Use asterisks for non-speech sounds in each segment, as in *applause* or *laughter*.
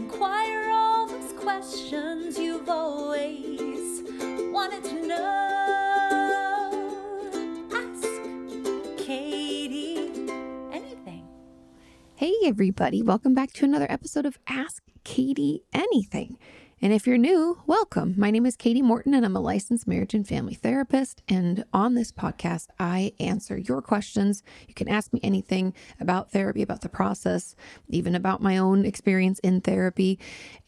Inquire all those questions you've always wanted to know. Ask Katie anything. Hey, everybody, welcome back to another episode of Ask Katie Anything. And if you're new, welcome. My name is Katie Morton, and I'm a licensed marriage and family therapist. And on this podcast, I answer your questions. You can ask me anything about therapy, about the process, even about my own experience in therapy.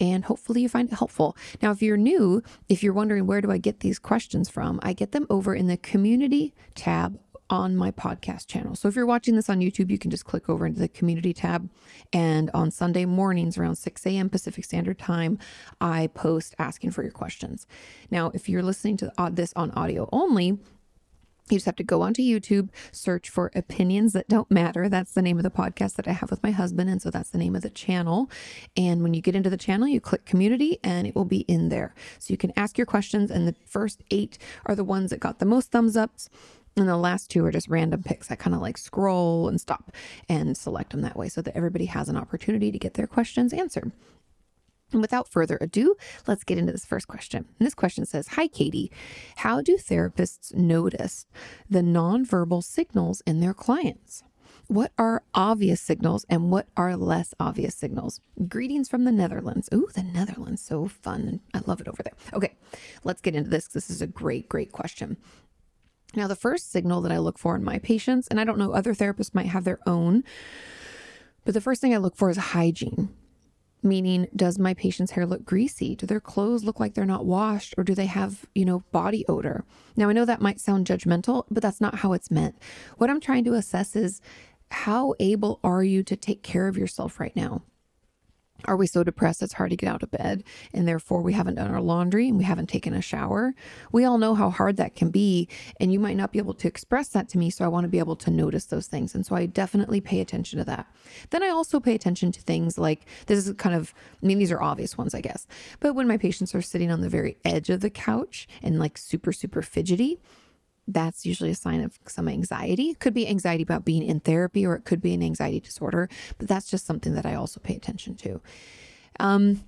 And hopefully, you find it helpful. Now, if you're new, if you're wondering where do I get these questions from, I get them over in the community tab on my podcast channel. So if you're watching this on YouTube, you can just click over into the community tab. And on Sunday mornings around 6 a.m. Pacific Standard Time, I post asking for your questions. Now, if you're listening to uh, this on audio only, you just have to go onto YouTube, search for Opinions That Don't Matter. That's the name of the podcast that I have with my husband. And so that's the name of the channel. And when you get into the channel, you click community and it will be in there. So you can ask your questions. And the first eight are the ones that got the most thumbs ups. And the last two are just random picks. I kind of like scroll and stop and select them that way so that everybody has an opportunity to get their questions answered. And without further ado, let's get into this first question. And this question says Hi, Katie. How do therapists notice the nonverbal signals in their clients? What are obvious signals and what are less obvious signals? Greetings from the Netherlands. Ooh, the Netherlands. So fun. I love it over there. Okay, let's get into this. This is a great, great question. Now, the first signal that I look for in my patients, and I don't know, other therapists might have their own, but the first thing I look for is hygiene. Meaning, does my patient's hair look greasy? Do their clothes look like they're not washed? Or do they have, you know, body odor? Now, I know that might sound judgmental, but that's not how it's meant. What I'm trying to assess is how able are you to take care of yourself right now? Are we so depressed it's hard to get out of bed and therefore we haven't done our laundry and we haven't taken a shower? We all know how hard that can be, and you might not be able to express that to me. So I want to be able to notice those things. And so I definitely pay attention to that. Then I also pay attention to things like this is kind of, I mean, these are obvious ones, I guess. But when my patients are sitting on the very edge of the couch and like super, super fidgety, that's usually a sign of some anxiety. It could be anxiety about being in therapy or it could be an anxiety disorder, but that's just something that I also pay attention to. Um,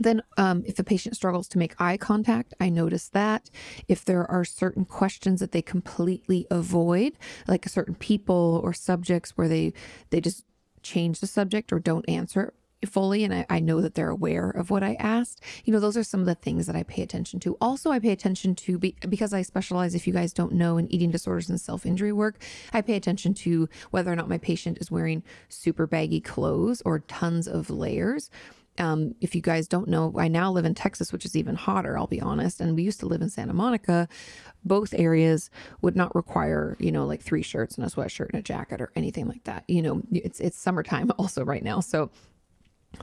then, um, if the patient struggles to make eye contact, I notice that. If there are certain questions that they completely avoid, like certain people or subjects where they they just change the subject or don't answer fully and I, I, know that they're aware of what I asked. You know, those are some of the things that I pay attention to. Also, I pay attention to be, because I specialize, if you guys don't know, in eating disorders and self injury work, I pay attention to whether or not my patient is wearing super baggy clothes or tons of layers. Um, if you guys don't know, I now live in Texas, which is even hotter, I'll be honest. And we used to live in Santa Monica. Both areas would not require, you know, like three shirts and a sweatshirt and a jacket or anything like that. You know, it's it's summertime *laughs* also right now. So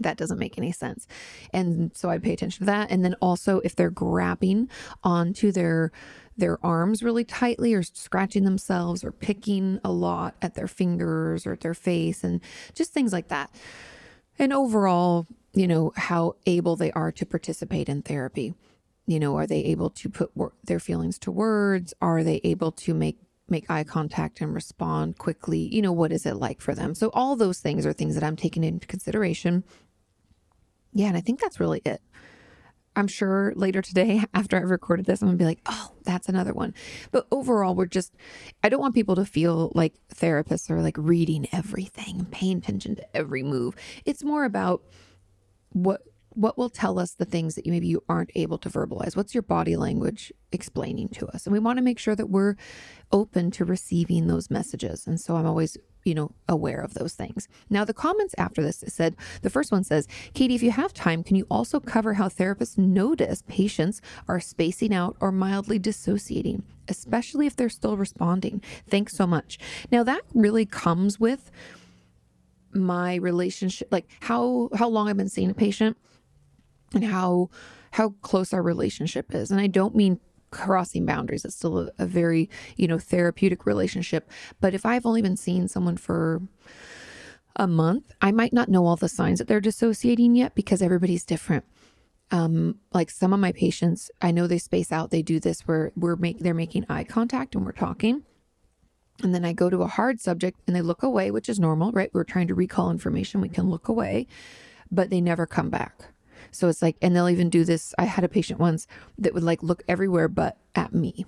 that doesn't make any sense. And so I'd pay attention to that. And then also if they're grabbing onto their their arms really tightly or scratching themselves or picking a lot at their fingers or at their face and just things like that. And overall, you know, how able they are to participate in therapy. You know, are they able to put wor- their feelings to words? Are they able to make make eye contact and respond quickly? You know, what is it like for them? So all those things are things that I'm taking into consideration yeah, and I think that's really it. I'm sure later today, *laughs* after I've recorded this, I'm gonna be like, oh, that's another one. But overall, we're just, I don't want people to feel like therapists are like reading everything paying attention to every move. It's more about what what will tell us the things that you maybe you aren't able to verbalize what's your body language explaining to us and we want to make sure that we're open to receiving those messages and so i'm always you know, aware of those things. Now, the comments after this said the first one says, Katie, if you have time, can you also cover how therapists notice patients are spacing out or mildly dissociating, especially if they're still responding? Thanks so much. Now, that really comes with my relationship, like how how long I've been seeing a patient and how how close our relationship is. And I don't mean crossing boundaries. It's still a, a very, you know, therapeutic relationship. But if I've only been seeing someone for a month, I might not know all the signs that they're dissociating yet because everybody's different. Um, like some of my patients, I know they space out. They do this where we're make they're making eye contact and we're talking. And then I go to a hard subject and they look away, which is normal, right? We're trying to recall information. We can look away. but they never come back. So it's like, and they'll even do this. I had a patient once that would like look everywhere but at me.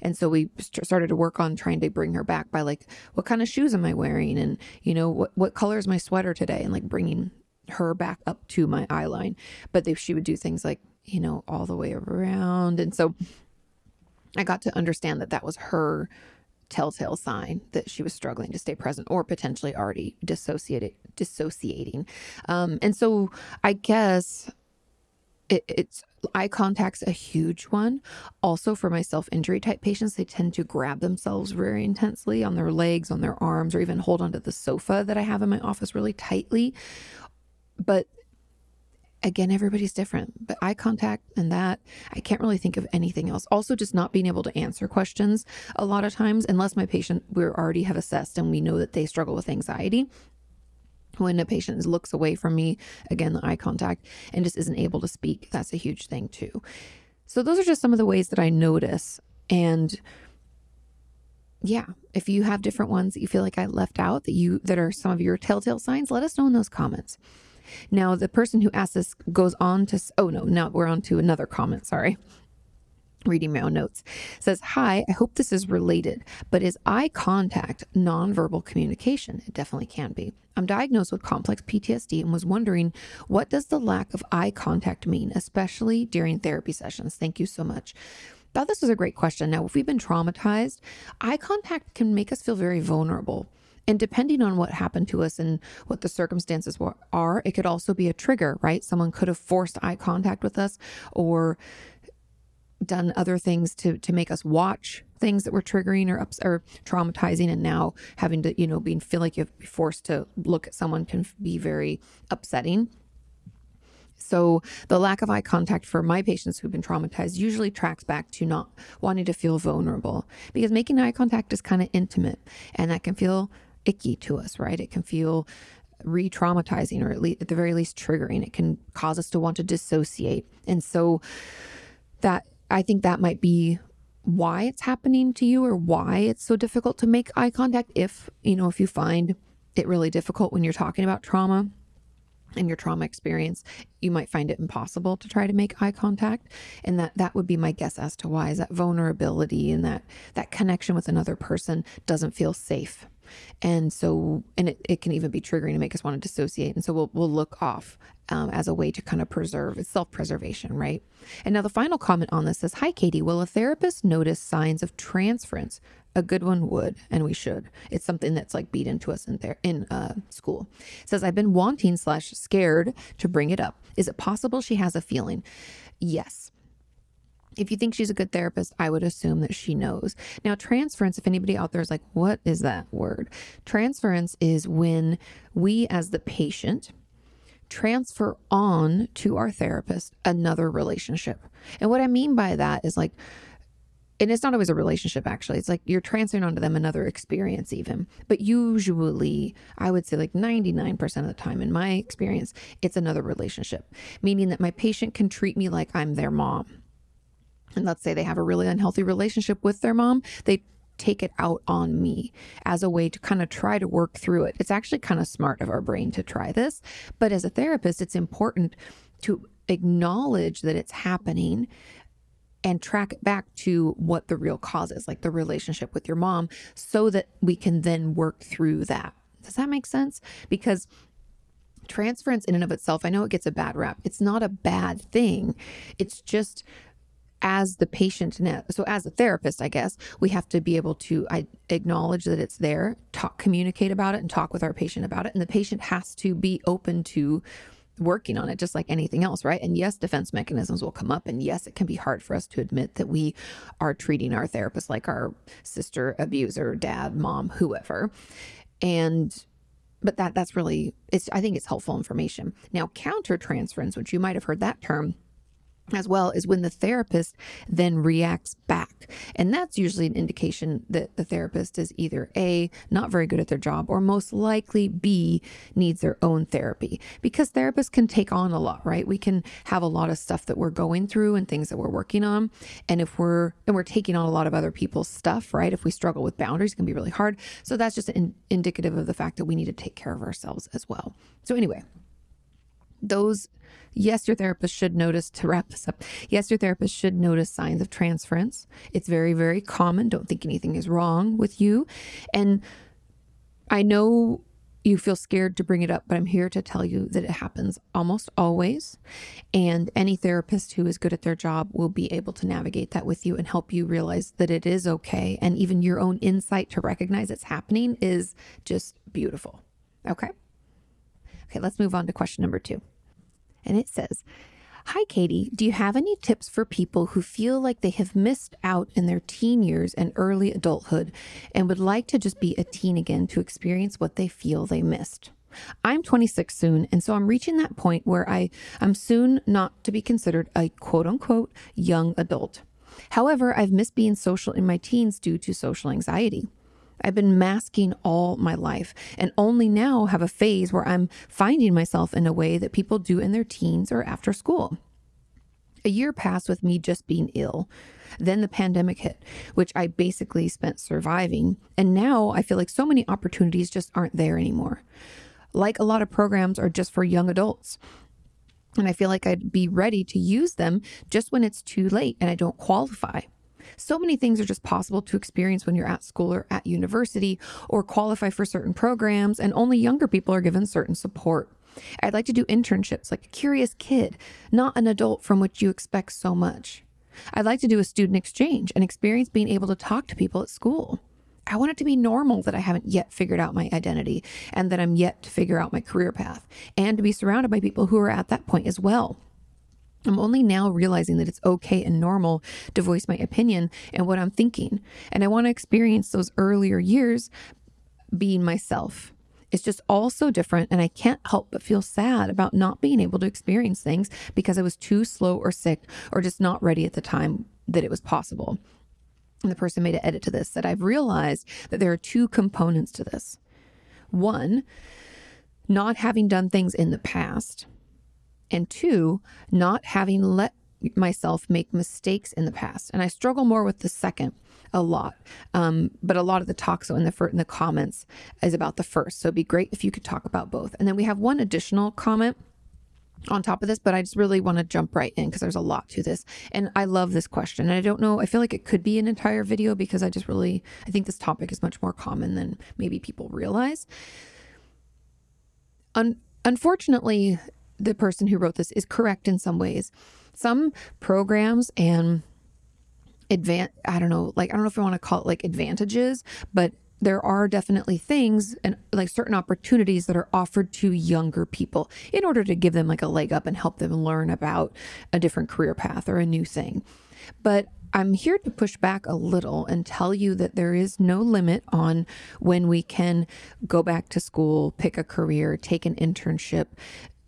And so we st- started to work on trying to bring her back by like, what kind of shoes am I wearing? And, you know, what, what color is my sweater today? And like bringing her back up to my eye line. But they, she would do things like, you know, all the way around. And so I got to understand that that was her telltale sign that she was struggling to stay present or potentially already dissociated dissociating. Um, and so i guess it, it's eye contact's a huge one. Also for my self-injury type patients they tend to grab themselves very intensely on their legs on their arms or even hold onto the sofa that i have in my office really tightly. But again, everybody's different, but eye contact and that, I can't really think of anything else. Also, just not being able to answer questions a lot of times, unless my patient we already have assessed and we know that they struggle with anxiety. When a patient looks away from me, again, the eye contact, and just isn't able to speak, that's a huge thing too. So, those are just some of the ways that I notice. And yeah, if you have different ones that you feel like I left out that you that are some of your telltale signs, let us know in those comments. Now, the person who asked this goes on to, oh no, now we're on to another comment. Sorry. Reading my own notes says, Hi, I hope this is related, but is eye contact nonverbal communication? It definitely can be. I'm diagnosed with complex PTSD and was wondering what does the lack of eye contact mean, especially during therapy sessions? Thank you so much thought this was a great question. Now, if we've been traumatized, eye contact can make us feel very vulnerable. And depending on what happened to us and what the circumstances were, are, it could also be a trigger, right? Someone could have forced eye contact with us or done other things to to make us watch things that were triggering or ups, or traumatizing and now having to you know being feel like you have to be forced to look at someone can be very upsetting so the lack of eye contact for my patients who've been traumatized usually tracks back to not wanting to feel vulnerable because making eye contact is kind of intimate and that can feel icky to us, right? It can feel re traumatizing or at, least, at the very least triggering. It can cause us to want to dissociate. And so that I think that might be why it's happening to you or why it's so difficult to make eye contact if, you know, if you find it really difficult when you're talking about trauma and your trauma experience, you might find it impossible to try to make eye contact. And that that would be my guess as to why is that vulnerability and that that connection with another person doesn't feel safe. And so, and it, it can even be triggering to make us want to dissociate. And so we'll, we'll look off um, as a way to kind of preserve it's self-preservation, right? And now the final comment on this says, Hi, Katie, will a therapist notice signs of transference? A good one would, and we should. It's something that's like beat into us in there in uh, school. It says, I've been wanting slash scared to bring it up. Is it possible she has a feeling? Yes. If you think she's a good therapist, I would assume that she knows. Now, transference, if anybody out there is like, what is that word? Transference is when we, as the patient, transfer on to our therapist another relationship. And what I mean by that is like, and it's not always a relationship actually it's like you're transferring onto them another experience even but usually i would say like 99% of the time in my experience it's another relationship meaning that my patient can treat me like i'm their mom and let's say they have a really unhealthy relationship with their mom, they take it out on me as a way to kind of try to work through it. It's actually kind of smart of our brain to try this. But as a therapist, it's important to acknowledge that it's happening and track it back to what the real cause is, like the relationship with your mom, so that we can then work through that. Does that make sense? Because transference in and of itself, I know it gets a bad rap. It's not a bad thing. It's just as the patient so as a therapist i guess we have to be able to I, acknowledge that it's there talk communicate about it and talk with our patient about it and the patient has to be open to working on it just like anything else right? And yes defense mechanisms will come up and yes it can be hard for us to admit that we are treating our therapist like our sister abuser dad mom whoever. And but that that's really it's i think it's helpful information. Now counter transference which you might have heard that term as well as when the therapist then reacts back. And that's usually an indication that the therapist is either A, not very good at their job, or most likely B, needs their own therapy. Because therapists can take on a lot, right? We can have a lot of stuff that we're going through and things that we're working on. And if we're, and we're taking on a lot of other people's stuff, right? If we struggle with boundaries, it can be really hard. So that's just in, indicative of the fact that we need to take care of ourselves as well. So, anyway, those yes your therapist should notice to wrap this up yes your therapist should notice signs of transference. It's very very common. Don't think anything is wrong with you. And i know you feel scared to bring it up but i'm here to tell you that it happens almost always. And any therapist who is good at their job will be able to navigate that with you and help you realize that it is okay. And even your own insight to recognize it's happening is just beautiful. Okay? Okay let's move on to question number 2 and it says, Hi, Katie. Do you have any tips for people who feel like they have missed out in their teen years and early adulthood and would like to just be a teen again to experience what they feel they missed? I'm 26 soon, and so I'm reaching that point where I I'm soon not to be considered a quote unquote young adult. However, I've missed being social in my teens due to social anxiety. I've been masking all my life and only now have a phase where I'm finding myself in a way that people do in their teens or after school. A year passed with me just being ill. Then the pandemic hit, which I basically spent surviving. And now I feel like so many opportunities just aren't there anymore. Like a lot of programs are just for young adults. And I feel like I'd be ready to use them just when it's too late and I don't qualify. So many things are just possible to experience when you're at school or at university or qualify for certain programs, and only younger people are given certain support. I'd like to do internships like a curious kid, not an adult from which you expect so much. I'd like to do a student exchange and experience being able to talk to people at school. I want it to be normal that I haven't yet figured out my identity and that I'm yet to figure out my career path, and to be surrounded by people who are at that point as well. I'm only now realizing that it's okay and normal to voice my opinion and what I'm thinking. And I want to experience those earlier years being myself. It's just all so different. And I can't help but feel sad about not being able to experience things because I was too slow or sick or just not ready at the time that it was possible. And the person made an edit to this that I've realized that there are two components to this. One, not having done things in the past and two, not having let myself make mistakes in the past. And I struggle more with the second a lot. Um, but a lot of the talk so in the fir- in the comments is about the first. So it'd be great if you could talk about both. And then we have one additional comment on top of this, but I just really want to jump right in because there's a lot to this. And I love this question. And I don't know, I feel like it could be an entire video because I just really I think this topic is much more common than maybe people realize. Un- unfortunately, the person who wrote this is correct in some ways. Some programs and advan I don't know, like I don't know if I want to call it like advantages, but there are definitely things and like certain opportunities that are offered to younger people in order to give them like a leg up and help them learn about a different career path or a new thing. But I'm here to push back a little and tell you that there is no limit on when we can go back to school, pick a career, take an internship,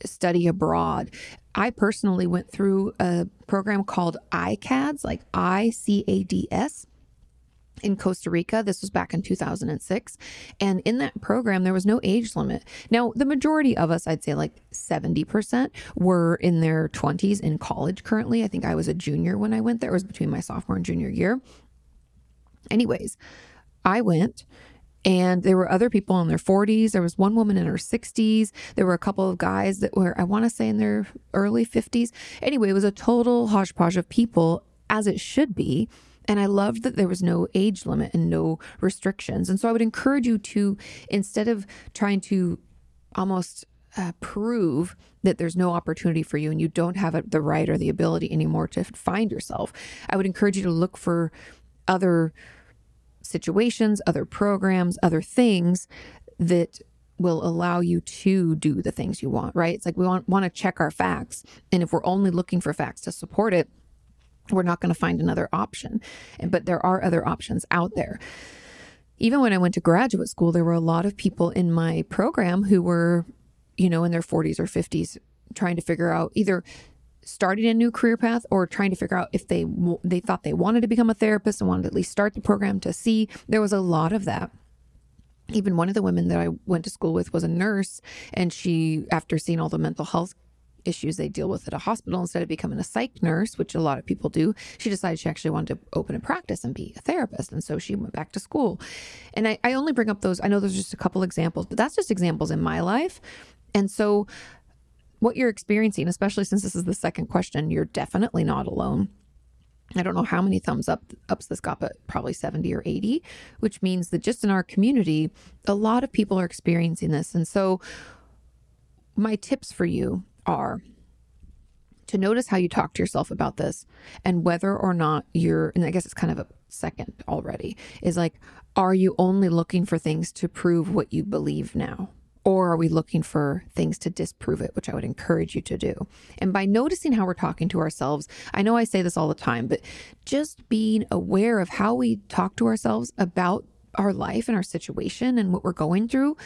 study abroad. I personally went through a program called ICADS, like I C A D S in Costa Rica. This was back in 2006. And in that program, there was no age limit. Now, the majority of us, I'd say like 70%, were in their 20s in college currently. I think I was a junior when I went there. It was between my sophomore and junior year. Anyways, I went and there were other people in their 40s. There was one woman in her 60s. There were a couple of guys that were, I want to say, in their early 50s. Anyway, it was a total hodgepodge of people, as it should be. And I loved that there was no age limit and no restrictions. And so I would encourage you to, instead of trying to almost uh, prove that there's no opportunity for you and you don't have the right or the ability anymore to find yourself, I would encourage you to look for other situations, other programs, other things that will allow you to do the things you want, right? It's like we want, want to check our facts. And if we're only looking for facts to support it, we're not going to find another option. But there are other options out there. Even when I went to graduate school, there were a lot of people in my program who were, you know, in their 40s or 50s trying to figure out either starting a new career path or trying to figure out if they they thought they wanted to become a therapist and wanted to at least start the program to see. There was a lot of that. Even one of the women that I went to school with was a nurse and she after seeing all the mental health issues they deal with at a hospital instead of becoming a psych nurse which a lot of people do she decided she actually wanted to open a practice and be a therapist. And so she went back to school. And I, I only bring up those i know there's just a couple examples but that's just examples in my life. And so what you're experiencing, especially since this is the second question, you're definitely not alone. I don't know how many thumbs up ups this got, but probably 70 or 80, which means that just in our community, a lot of people are experiencing this. And so my tips for you are to notice how you talk to yourself about this and whether or not you're, and I guess it's kind of a second already, is like, are you only looking for things to prove what you believe now? Or are we looking for things to disprove it, which I would encourage you to do? And by noticing how we're talking to ourselves, I know I say this all the time, but just being aware of how we talk to ourselves about our life and our situation and what we're going through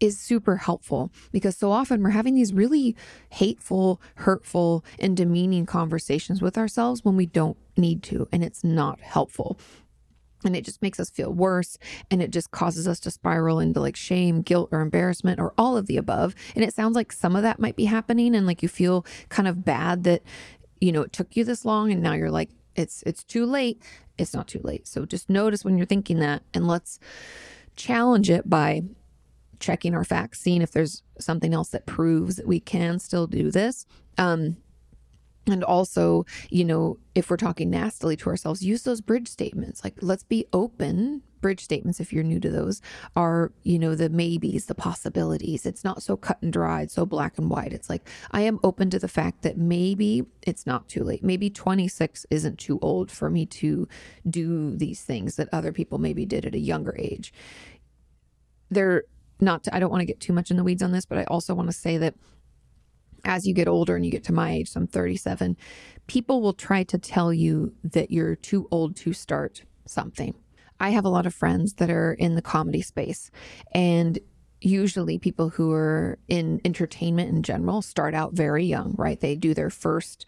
is super helpful because so often we're having these really hateful, hurtful, and demeaning conversations with ourselves when we don't need to, and it's not helpful. And it just makes us feel worse. And it just causes us to spiral into like shame, guilt, or embarrassment, or all of the above. And it sounds like some of that might be happening. And like you feel kind of bad that, you know, it took you this long. And now you're like, it's it's too late. It's not too late. So just notice when you're thinking that and let's challenge it by checking our facts, seeing if there's something else that proves that we can still do this. Um, and also, you know, if we're talking nastily to ourselves, use those bridge statements. Like, let's be open. Bridge statements, if you're new to those, are, you know, the maybes, the possibilities. It's not so cut and dried, so black and white. It's like, I am open to the fact that maybe it's not too late. Maybe 26 isn't too old for me to do these things that other people maybe did at a younger age. There, not to, I don't want to get too much in the weeds on this, but I also want to say that as you get older and you get to my age, I'm 37, people will try to tell you that you're too old to start something. I have a lot of friends that are in the comedy space, and usually people who are in entertainment in general start out very young, right? They do their first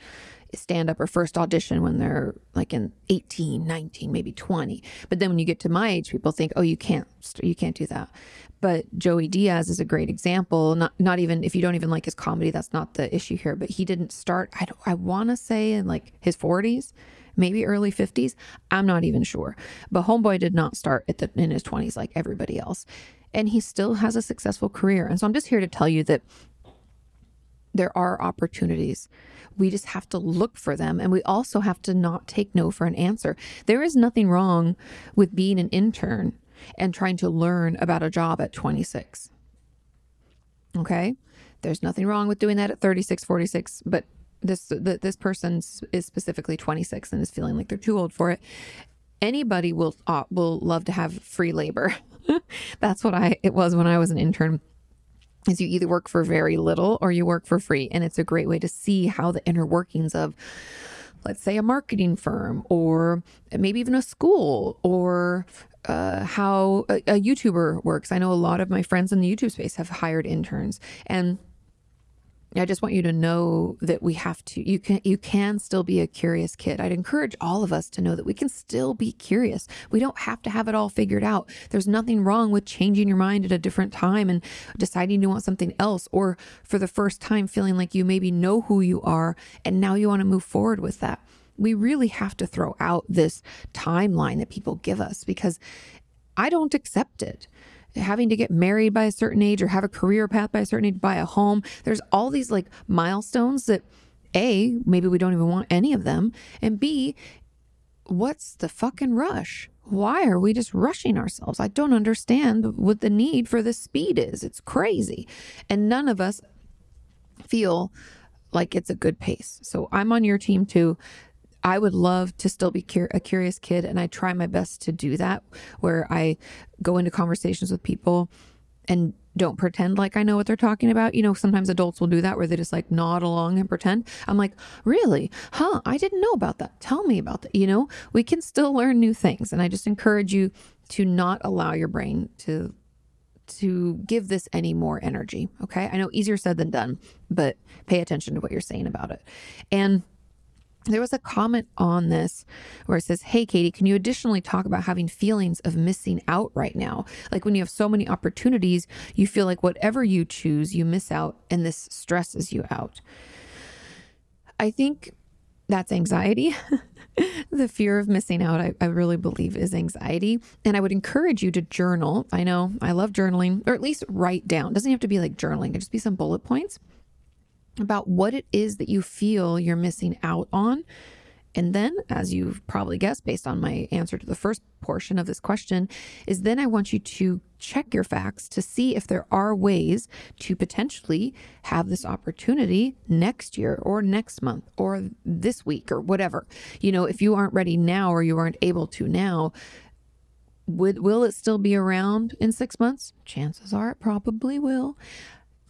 stand up or first audition when they're like in 18, 19, maybe 20. But then when you get to my age, people think, "Oh, you can't you can't do that." But Joey Diaz is a great example. Not not even if you don't even like his comedy, that's not the issue here. But he didn't start. I don't, I want to say in like his forties, maybe early fifties. I'm not even sure. But Homeboy did not start at the, in his twenties like everybody else, and he still has a successful career. And so I'm just here to tell you that there are opportunities. We just have to look for them. And we also have to not take no for an answer. There is nothing wrong with being an intern and trying to learn about a job at 26. Okay. There's nothing wrong with doing that at 36, 46, but this the, this person is specifically 26 and is feeling like they're too old for it. Anybody will uh, will love to have free labor. *laughs* That's what I it was when I was an intern. Is you either work for very little or you work for free, and it's a great way to see how the inner workings of let's say a marketing firm or maybe even a school or uh, how a, a YouTuber works. I know a lot of my friends in the YouTube space have hired interns, and I just want you to know that we have to. You can you can still be a curious kid. I'd encourage all of us to know that we can still be curious. We don't have to have it all figured out. There's nothing wrong with changing your mind at a different time and deciding you want something else, or for the first time feeling like you maybe know who you are and now you want to move forward with that we really have to throw out this timeline that people give us because I don't accept it. Having to get married by a certain age or have a career path by a certain age, buy a home. There's all these like milestones that A, maybe we don't even want any of them. And B, what's the fucking rush? Why are we just rushing ourselves? I don't understand what the need for this speed is. It's crazy. And none of us feel like it's a good pace. So I'm on your team too. I would love to still be cur- a curious kid, and I try my best to do that, where I go into conversations with people and don't pretend like I know what they're talking about. You know, sometimes adults will do that where they just like nod along and pretend. I'm like, really? Huh? I didn't know about that. Tell me about that. You know, we can still learn new things. And I just encourage you to not allow your brain to to give this any more energy. Okay. I know easier said than done, but pay attention to what you're saying about it. And there was a comment on this where it says, Hey, Katie, can you additionally talk about having feelings of missing out right now? Like when you have so many opportunities, you feel like whatever you choose, you miss out, and this stresses you out. I think that's anxiety. *laughs* the fear of missing out, I, I, really believe, is anxiety. And I would encourage you to journal. I know I love journaling, or at least write down. It doesn't have to be like journaling, it just be some bullet points about what it is that you feel you're missing out on. And then, as you've probably guessed based on my answer to the first portion of this question, is then I want you to check your facts to see if there are ways to potentially have this opportunity next year or next month or this week or whatever. You know, if you aren't ready now or you aren't able to now, would will it still be around in 6 months? Chances are it probably will.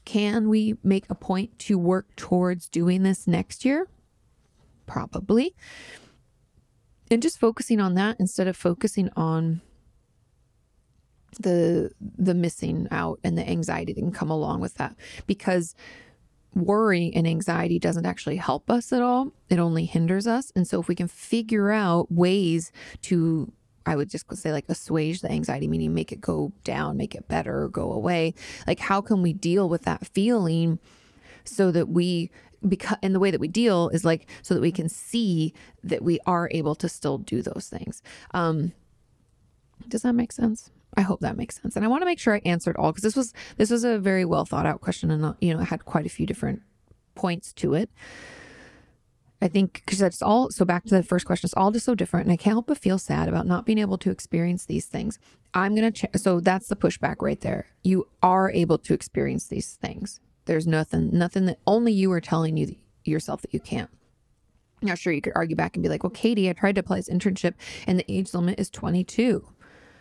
Can we make a point to work towards doing this next year? Probably. And just focusing on that instead of focusing on the the missing out and the anxiety that can come along with that because worry and anxiety doesn't actually help us at all it only hinders us and so if we can figure out ways to I would just say like assuage the anxiety, meaning make it go down, make it better, go away. Like, how can we deal with that feeling so that we because and the way that we deal is like so that we can see that we are able to still do those things. Um, does that make sense? I hope that makes sense. And I want to make sure I answered all because this was this was a very well thought out question and you know it had quite a few different points to it. I think because that's all so back to the first question, it's all just so different. And I can't help but feel sad about not being able to experience these things. I'm to, ch- so that's the pushback right there. You are able to experience these things. There's nothing, nothing that only you are telling you yourself that you can't. Now, sure, you could argue back and be like, well, Katie, I tried to apply this internship and the age limit is 22.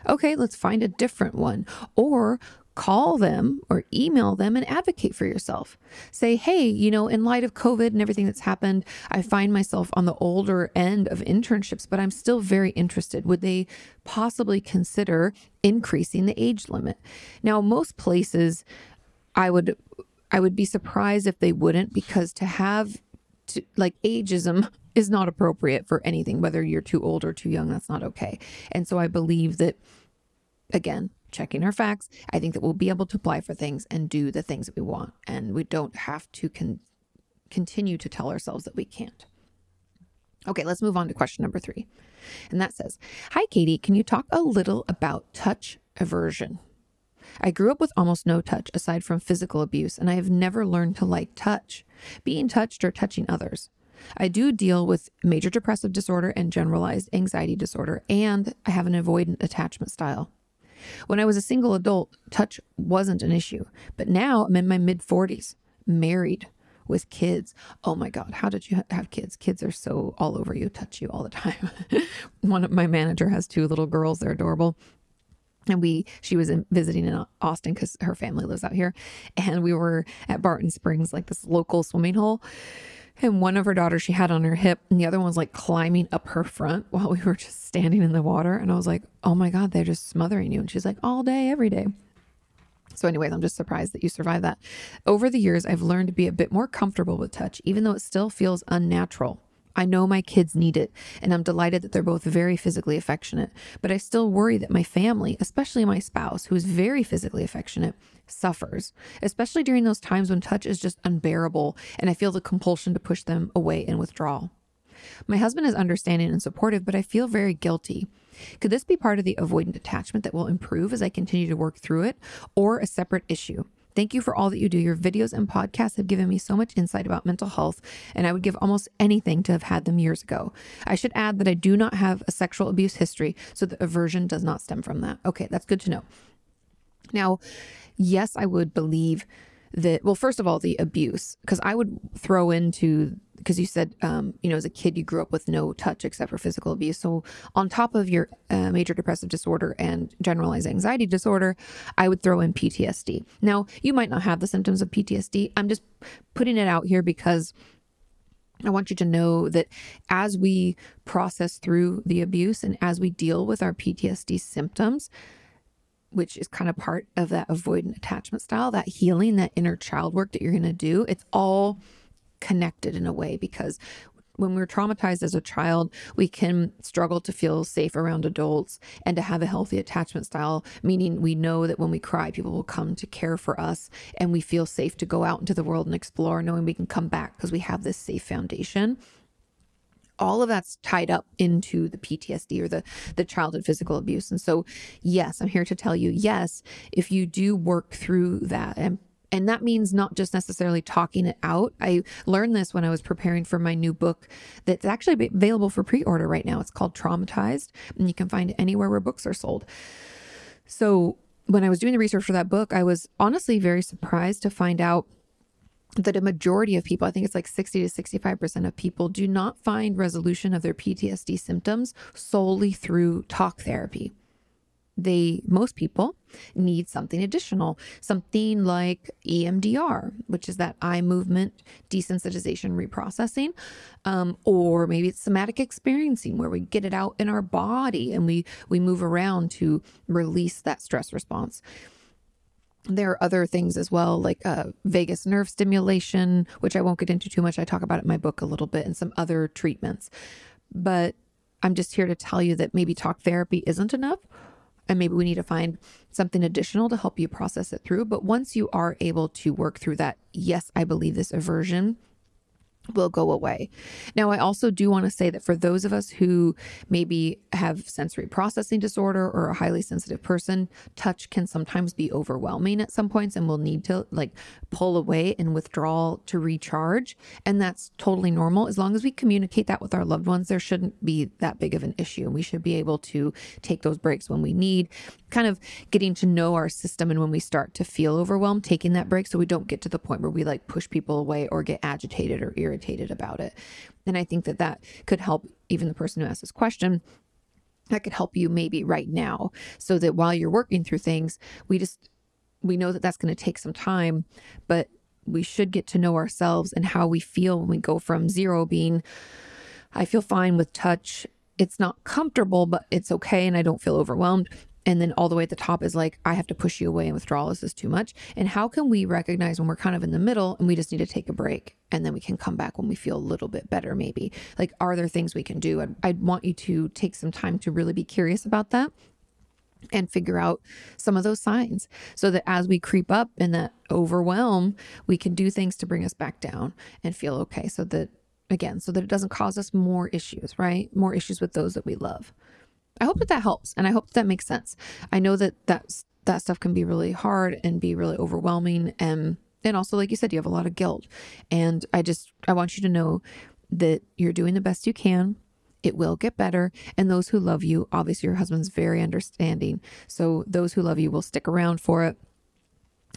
Okay, let's find a different one. Or call them or email them and advocate for yourself. Say, hey, you know, in light of COVID and everything that's happened, I find myself on the older end of internships, but I'm still very interested. Would they possibly consider increasing the age limit? Now, most places, I would. I would be surprised if they wouldn't because to have to, like ageism is not appropriate for anything, whether you're too old or too young, that's not okay. And so I believe that, again, checking our facts, I think that we'll be able to apply for things and do the things that we want. And we don't have to con- continue to tell ourselves that we can't. Okay, let's move on to question number three. And that says Hi, Katie, can you talk a little about touch aversion? I grew up with almost no touch aside from physical abuse, and I have never learned to like touch, being touched or touching others. I do deal with major depressive disorder and generalized anxiety disorder, and I have an avoidant attachment style. When I was a single adult, touch wasn't an issue, but now I'm in my mid 40s, married with kids. Oh my God, how did you have kids? Kids are so all over you, touch you all the *laughs* time. One of my manager has two little girls, they're adorable and we she was in, visiting in austin because her family lives out here and we were at barton springs like this local swimming hole and one of her daughters she had on her hip, and the other one was like climbing up her front while we were just standing in the water. And I was like, oh my God, they're just smothering you. And she's like, all day, every day. So, anyways, I'm just surprised that you survived that. Over the years, I've learned to be a bit more comfortable with touch, even though it still feels unnatural. I know my kids need it, and I'm delighted that they're both very physically affectionate. But I still worry that my family, especially my spouse, who is very physically affectionate, suffers, especially during those times when touch is just unbearable and I feel the compulsion to push them away and withdraw. My husband is understanding and supportive, but I feel very guilty. Could this be part of the avoidant attachment that will improve as I continue to work through it, or a separate issue? Thank you for all that you do. Your videos and podcasts have given me so much insight about mental health, and I would give almost anything to have had them years ago. I should add that I do not have a sexual abuse history, so the aversion does not stem from that. Okay, that's good to know. Now, yes, I would believe that, well, first of all, the abuse, because I would throw into, because you said, um, you know, as a kid, you grew up with no touch except for physical abuse. So, on top of your uh, major depressive disorder and generalized anxiety disorder, I would throw in PTSD. Now, you might not have the symptoms of PTSD. I'm just putting it out here because. I want you to know that as we process through the abuse and as we deal with our PTSD symptoms, which is kind of part of that avoidant attachment style, that healing, that inner child work that you're going to do, it's all connected in a way because when we're traumatized as a child, we can struggle to feel safe around adults and to have a healthy attachment style, meaning we know that when we cry, people will come to care for us and we feel safe to go out into the world and explore, knowing we can come back because we have this safe foundation all of that's tied up into the PTSD or the the childhood physical abuse. And so, yes, I'm here to tell you, yes, if you do work through that and And that means not just necessarily talking it out. I learned this when I was preparing for my new book that's actually available for pre order right now. It's called Traumatized, and you can find it anywhere where books are sold. So, when I was doing the research for that book, I was honestly very surprised to find out that a majority of people, I think it's like 60 to 65% of people, do not find resolution of their PTSD symptoms solely through talk therapy they most people need something additional something like emdr which is that eye movement desensitization reprocessing um, or maybe it's somatic experiencing where we get it out in our body and we we move around to release that stress response there are other things as well, like uh, vagus nerve stimulation, which I won't get into too much. I talk about it in my book a little bit, and some other treatments. But I'm just here to tell you that maybe talk therapy isn't enough, and maybe we need to find something additional to help you process it through. But once you are able to work through that, yes, I believe this aversion will go away. Now, I also do want to say that for those of us who maybe have sensory processing disorder or a highly sensitive person, touch can sometimes be overwhelming at some points and we'll need to like pull away and withdraw to recharge. And that's totally normal. As long as we communicate that with our loved ones, there shouldn't be that big of an issue. We should be able to take those breaks when we need, kind of getting to know our system. And when we start to feel overwhelmed, taking that break so we don't get to the point where we like push people away or get agitated or irritated irritated about it. And I think that that could help even the person who asked this question that could help you maybe right now so that while you're working through things we just we know that that's going to take some time but we should get to know ourselves and how we feel when we go from zero being i feel fine with touch it's not comfortable but it's okay and i don't feel overwhelmed and then all the way at the top is like i have to push you away and withdrawal this is too much. And how can we recognize when we're kind of in the middle and we just need to take a break and then we can come back when we feel a little bit better maybe? Like are there things we can do? I'd, I'd want you to take some time to really be curious about that and figure out some of those signs so that as we creep up in that overwhelm we can do things to bring us back down and feel okay. So that again so that it doesn't cause us more issues right? More issues with those that we love I hope that that helps and I hope that, that makes sense. I know that that's that stuff can be really hard and be really overwhelming and and also like you said you have a lot of guilt and I just I want you to know that you're doing the best you can. It will get better and those who love you, obviously your husband's very understanding. So those who love you will stick around for it.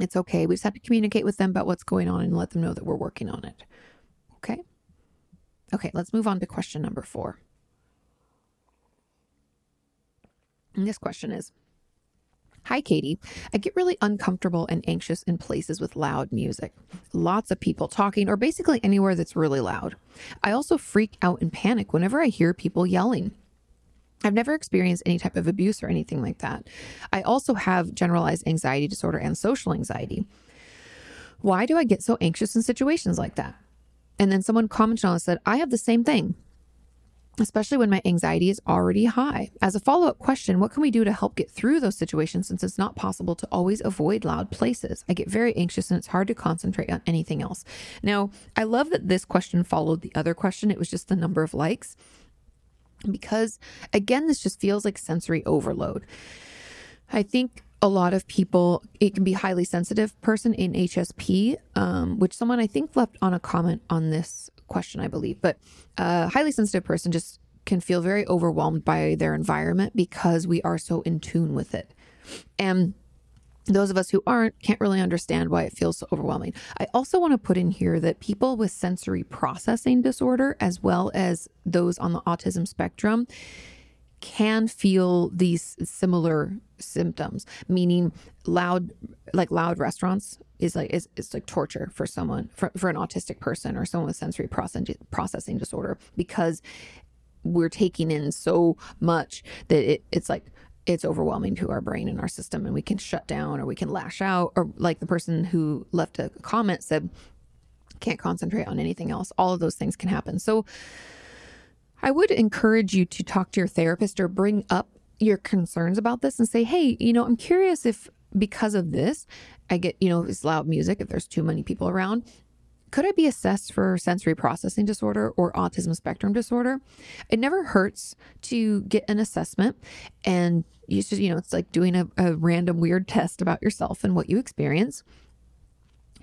It's okay. We just have to communicate with them about what's going on and let them know that we're working on it. Okay? Okay, let's move on to question number 4. And this question is Hi, Katie. I get really uncomfortable and anxious in places with loud music, lots of people talking, or basically anywhere that's really loud. I also freak out and panic whenever I hear people yelling. I've never experienced any type of abuse or anything like that. I also have generalized anxiety disorder and social anxiety. Why do I get so anxious in situations like that? And then someone commented on it said, I have the same thing especially when my anxiety is already high. As a follow up question, what can we do to help get through those situations since it's not possible to always avoid loud places? I get very anxious and it's hard to concentrate on anything else. Now, I love that this question followed the other question, it was just the number of likes because, again, this just feels like sensory overload. I think a lot of people it can be highly sensitive person in hsp um, which someone i think left on a comment on this question, I believe. But a highly sensitive person just can feel very overwhelmed by their environment because we are so in tune with it. And those of us who aren't can't really understand why it feels so overwhelming. I also want to put in here that people with sensory processing disorder, as well as those on the autism spectrum, can feel these similar symptoms, meaning loud, like loud restaurants is like is, is like torture for someone for, for an autistic person or someone with sensory processing processing disorder because we're taking in so much that it, it's like it's overwhelming to our brain and our system and we can shut down or we can lash out or like the person who left a comment said can't concentrate on anything else. All of those things can happen. So I would encourage you to talk to your therapist or bring up your concerns about this and say, hey, you know, I'm curious if because of this, I get, you know, it's loud music, if there's too many people around, could I be assessed for sensory processing disorder or autism spectrum disorder? It never hurts to get an assessment and you just, you know, it's like doing a, a random weird *laughs* test about yourself and what you experience.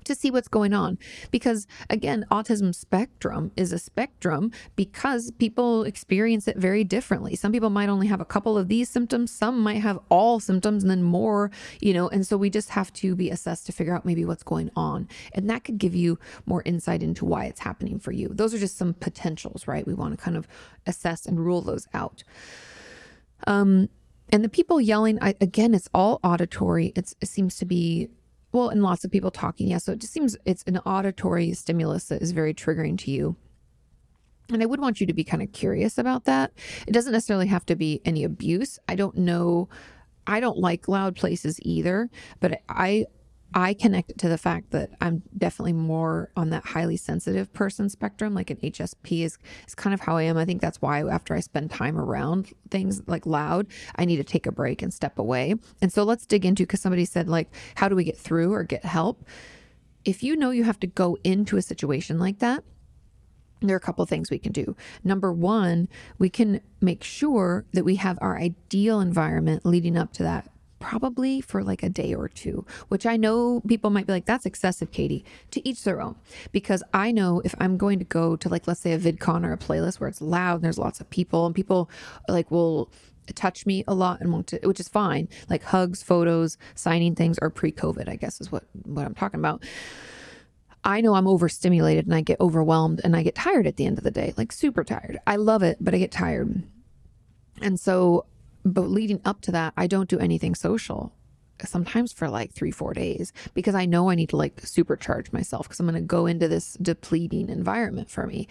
To see what's going on. Because again, autism spectrum is a spectrum because people experience it very differently. Some people might only have a couple of these symptoms, some might have all symptoms and then more, you know, and so we just have to be assessed to figure out maybe what's going on. And that could give you more insight into why it's happening for you. Those are just some potentials, right? We want to kind of assess and rule those out. Um, and the people yelling, I, again, it's all auditory. It's, it seems to be well, and lots of people talking. Yeah. So it just seems it's an auditory stimulus that is very triggering to you. And I would want you to be kind of curious about that. It doesn't necessarily have to be any abuse. I don't know. I don't like loud places either, but I I connect it to the fact that I'm definitely more on that highly sensitive person spectrum. Like an HSP is, is kind of how I am. I think that's why after I spend time around things like loud, I need to take a break and step away. And so let's dig into because somebody said, like, how do we get through or get help? If you know you have to go into a situation like that, there are a couple of things we can do. Number one, we can make sure that we have our ideal environment leading up to that probably for like a day or two, which I know people might be like, that's excessive, Katie. To each their own. Because I know if I'm going to go to like, let's say a VidCon or a playlist where it's loud and there's lots of people and people like will touch me a lot and want to, which is fine. Like hugs, photos, signing things, or pre-COVID, I guess is what what I'm talking about. I know I'm overstimulated and I get overwhelmed and I get tired at the end of the day, like super tired. I love it, but I get tired. And so but leading up to that, I don't do anything social sometimes for like three, four days because I know I need to like supercharge myself because I'm going to go into this depleting environment for me.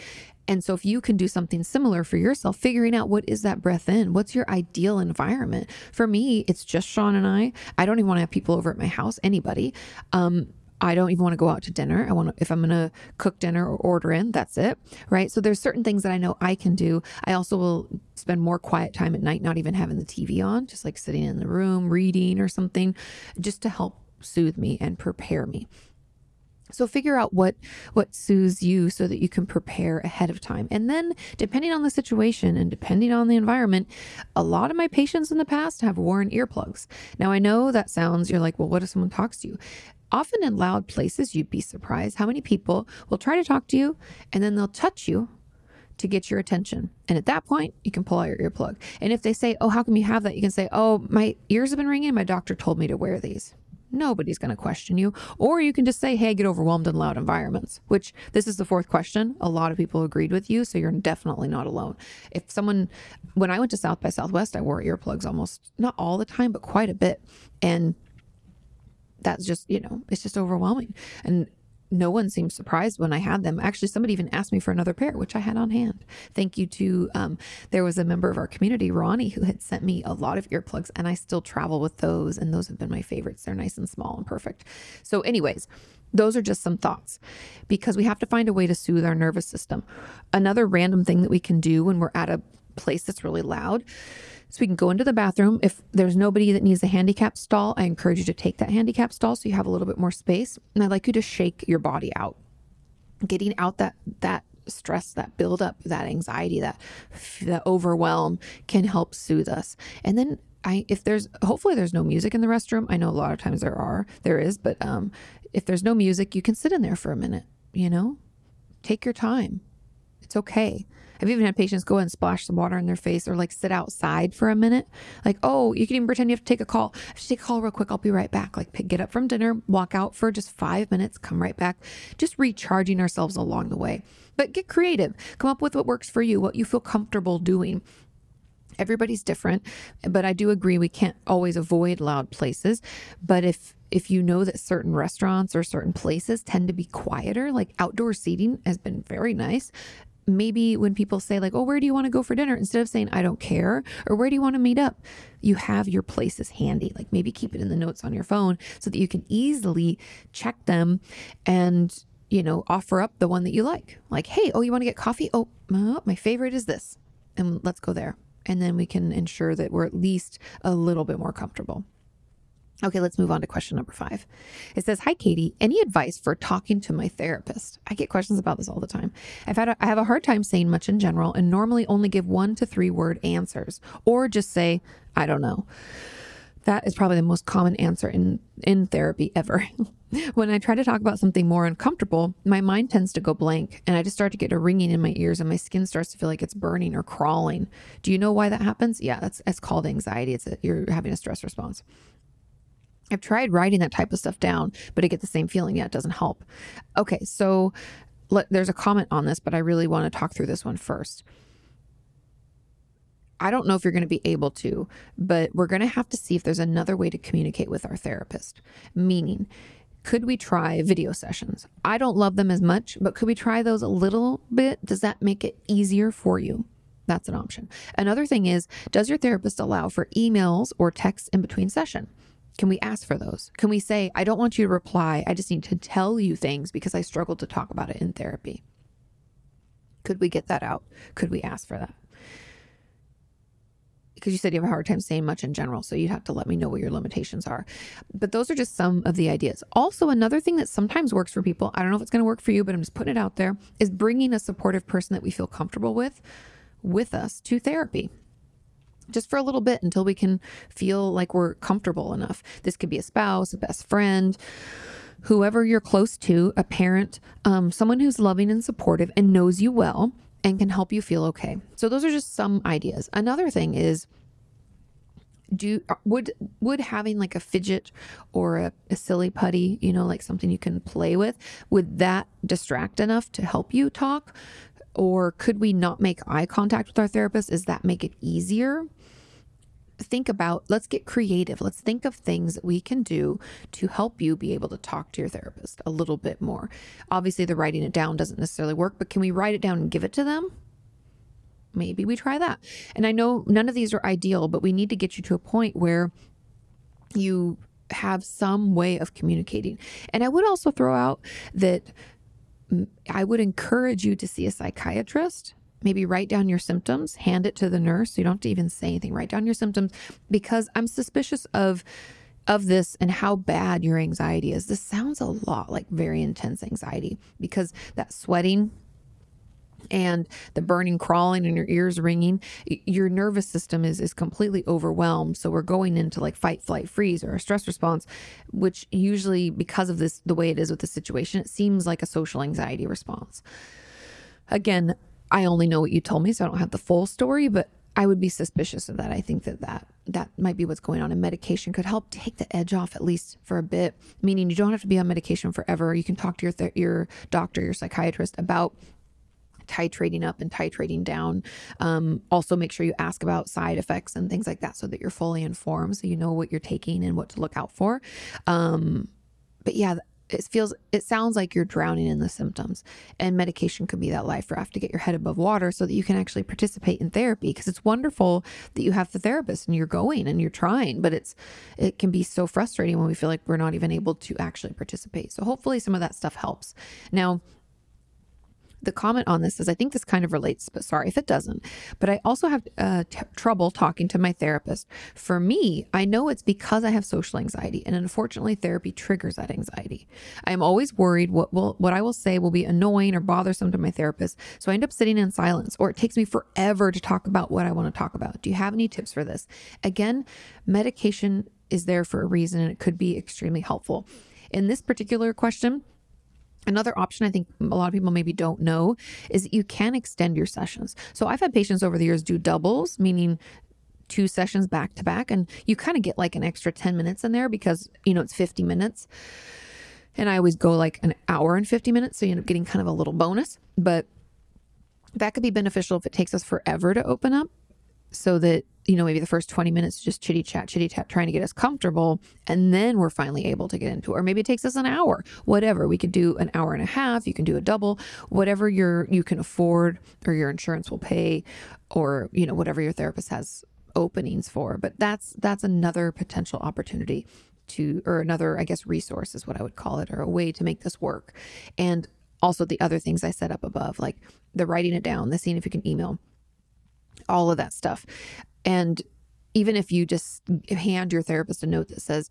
And so if you can do something similar for yourself, figuring out what is that breath in, what's your ideal environment? For me, it's just Sean and I. I don't even want to have people over at my house, anybody. Um, I don't even want to go out to dinner. I want to, if I'm going to cook dinner or order in, that's it. Right. So there's certain things that I know I can do. I also will spend more quiet time at night, not even having the TV on, just like sitting in the room, reading or something, just to help soothe me and prepare me. So figure out what what soothes you so that you can prepare ahead of time. And then depending on the situation and depending on the environment, a lot of my patients in the past have worn earplugs. Now I know that sounds you're like, well, what if someone talks to you? Often in loud places, you'd be surprised how many people will try to talk to you and then they'll touch you to get your attention. And at that point, you can pull out your earplug. And if they say, Oh, how come you have that? You can say, Oh, my ears have been ringing. My doctor told me to wear these. Nobody's going to question you. Or you can just say, Hey, I get overwhelmed in loud environments, which this is the fourth question. A lot of people agreed with you. So you're definitely not alone. If someone, when I went to South by Southwest, I wore earplugs almost not all the time, but quite a bit. And that's just, you know, it's just overwhelming. And no one seemed surprised when I had them. Actually, somebody even asked me for another pair, which I had on hand. Thank you to, um, there was a member of our community, Ronnie, who had sent me a lot of earplugs, and I still travel with those, and those have been my favorites. They're nice and small and perfect. So, anyways, those are just some thoughts because we have to find a way to soothe our nervous system. Another random thing that we can do when we're at a place that's really loud so we can go into the bathroom. If there's nobody that needs a handicap stall, I encourage you to take that handicap stall so you have a little bit more space. And I'd like you to shake your body out. Getting out that that stress, that buildup, that anxiety, that that overwhelm can help soothe us. And then I if there's hopefully there's no music in the restroom. I know a lot of times there are, there is, but um if there's no music, you can sit in there for a minute, you know? Take your time. It's okay. I've even had patients go and splash some water in their face or like sit outside for a minute. Like, oh, you can even pretend you have to take a call. I have to take a call real quick. I'll be right back. Like, pick, get up from dinner, walk out for just five minutes, come right back. Just recharging ourselves along the way. But get creative. Come up with what works for you, what you feel comfortable doing. Everybody's different, but I do agree we can't always avoid loud places. But if if you know that certain restaurants or certain places tend to be quieter, like outdoor seating has been very nice maybe when people say like oh where do you want to go for dinner? instead of saying i don't care or where do you want to meet up? you have your places handy like maybe keep it in the notes on your phone so that you can easily check them and you know offer up the one that you like. Like hey oh you want to get coffee? Oh uh, my favorite is this and let's go there. And then we can ensure that we're at least a little bit more comfortable Okay, let's move on to question number five. It says, "Hi, Katie. Any advice for talking to my therapist? I get questions about this all the time. I've had a, I have a hard time saying much in general, and normally only give one to three word answers, or just say I don't know. That is probably the most common answer in in therapy ever. *laughs* when I try to talk about something more uncomfortable, my mind tends to go blank and I just start to get a ringing in my ears and my skin starts to feel like it's burning or crawling. Do you know why that happens? Yeah, that's it's called anxiety. It's a, you're having a stress response. I've tried writing that type of stuff down, but I get the same feeling. Yeah, it doesn't help. Okay, so let, there's a comment on this, but I really want to talk through this one first. I don't know if you're going to be able to, but we're going to have to see if there's another way to communicate with our therapist. Meaning, could we try video sessions? I don't love them as much, but could we try those a little bit? Does that make it easier for you? That's an option. Another thing is, does your therapist allow for emails or texts in between session? Can we ask for those? Can we say, I don't want you to reply. I just need to tell you things because I struggled to talk about it in therapy? Could we get that out? Could we ask for that? because you said you have a hard time saying much in general. So you'd have to let me know what your limitations are. But those are just some of the ideas. Also, another thing that sometimes works for people, I don't know if it's going to work for you, but I'm just putting it out there, is bringing a supportive person that we feel comfortable with with us to therapy just for a little bit until we can feel like we're comfortable enough. This could be a spouse, a best friend, whoever you're close to, a parent, um, someone who's loving and supportive and knows you well and can help you feel okay. So those are just some ideas. Another thing is do would would having like a fidget or a, a, silly putty, you know, like something you can play with, would that distract enough to help you talk? Or could we not make eye contact with our therapist? Does that make it easier? think about let's get creative. Let's think of things that we can do to help you be able to talk to your therapist a little bit more. Obviously, the writing it down doesn't necessarily work, but can we write it down and give it to them? Maybe we try that. And I know none of these are ideal, but we need to get you to a point where you have some way of communicating. And I would also throw out that I would encourage you to see a psychiatrist maybe write down your symptoms, hand it to the nurse. You don't have to even say anything. Write down your symptoms because I'm suspicious of of this and how bad your anxiety is. This sounds a lot like very intense anxiety because that sweating and the burning crawling and your ears ringing your nervous system is is completely overwhelmed so we're going into like fight flight freeze or a stress response which usually because of this the way it is with the situation it seems like a social anxiety response again I only know what you told me, so I don't have the full story, but I would be suspicious of that. I think that that, that might be what's going on. And medication could help take the edge off at least for a bit, meaning you don't have to be on medication forever. You can talk to your, th- your doctor, your psychiatrist about titrating up and titrating down. Um, also, make sure you ask about side effects and things like that so that you're fully informed so you know what you're taking and what to look out for. Um, but yeah, it feels it sounds like you're drowning in the symptoms and medication could be that life raft to get your head above water so that you can actually participate in therapy because it's wonderful that you have the therapist and you're going and you're trying but it's it can be so frustrating when we feel like we're not even able to actually participate so hopefully some of that stuff helps now the comment on this is I think this kind of relates, but sorry if it doesn't. But I also have uh, t- trouble talking to my therapist. For me, I know it's because I have social anxiety, and unfortunately, therapy triggers that anxiety. I am always worried what will what I will say will be annoying or bothersome to my therapist, so I end up sitting in silence, or it takes me forever to talk about what I want to talk about. Do you have any tips for this? Again, medication is there for a reason, and it could be extremely helpful. In this particular question, Another option I think a lot of people maybe don't know is that you can extend your sessions. So I've had patients over the years do doubles, meaning two sessions back to back, and you kind of get like an extra 10 minutes in there because, you know, it's 50 minutes. And I always go like an hour and 50 minutes. So you end up getting kind of a little bonus. But that could be beneficial if it takes us forever to open up so that you know maybe the first 20 minutes just chitty chat chitty chat trying to get us comfortable. And then we're finally able to get into it. Or maybe it takes us an hour. Whatever. We could do an hour and a half. You can do a double. Whatever your you can afford or your insurance will pay or you know whatever your therapist has openings for. But that's that's another potential opportunity to or another i guess resource is what i would call it or a way to make this work. And also the other things i set up above like the writing it down the seeing if you can email all of that stuff. And even if you just hand your therapist a note that says,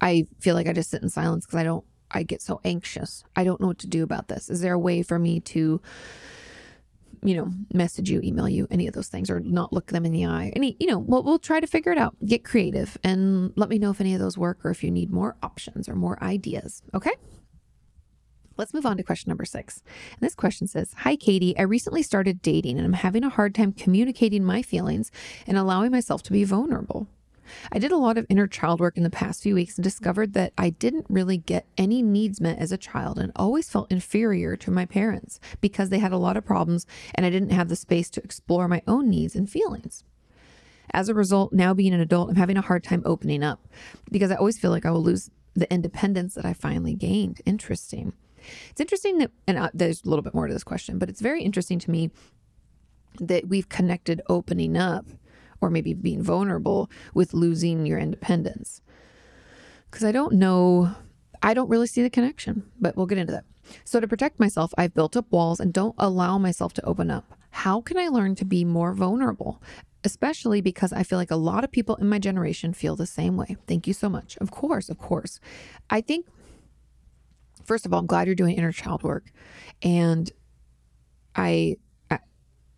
I feel like I just sit in silence because I don't, I get so anxious. I don't know what to do about this. Is there a way for me to you know, message you, email you, any of those things, or not look them in the eye. Any, you know, we'll, we'll try to figure it out. Get creative and let me know if any of those work or if you need more options or more ideas. Okay. Let's move on to question number six. And this question says Hi, Katie. I recently started dating and I'm having a hard time communicating my feelings and allowing myself to be vulnerable. I did a lot of inner child work in the past few weeks and discovered that I didn't really get any needs met as a child and always felt inferior to my parents because they had a lot of problems and I didn't have the space to explore my own needs and feelings. As a result, now being an adult, I'm having a hard time opening up because I always feel like I will lose the independence that I finally gained. Interesting. It's interesting that, and uh, there's a little bit more to this question, but it's very interesting to me that we've connected opening up or maybe being vulnerable with losing your independence. Because I don't know, I don't really see the connection, but we'll get into that. So, to protect myself, I've built up walls and don't allow myself to open up. How can I learn to be more vulnerable? Especially because I feel like a lot of people in my generation feel the same way. Thank you so much. Of course, of course. I think first of all, I'm glad you're doing inner child work. And I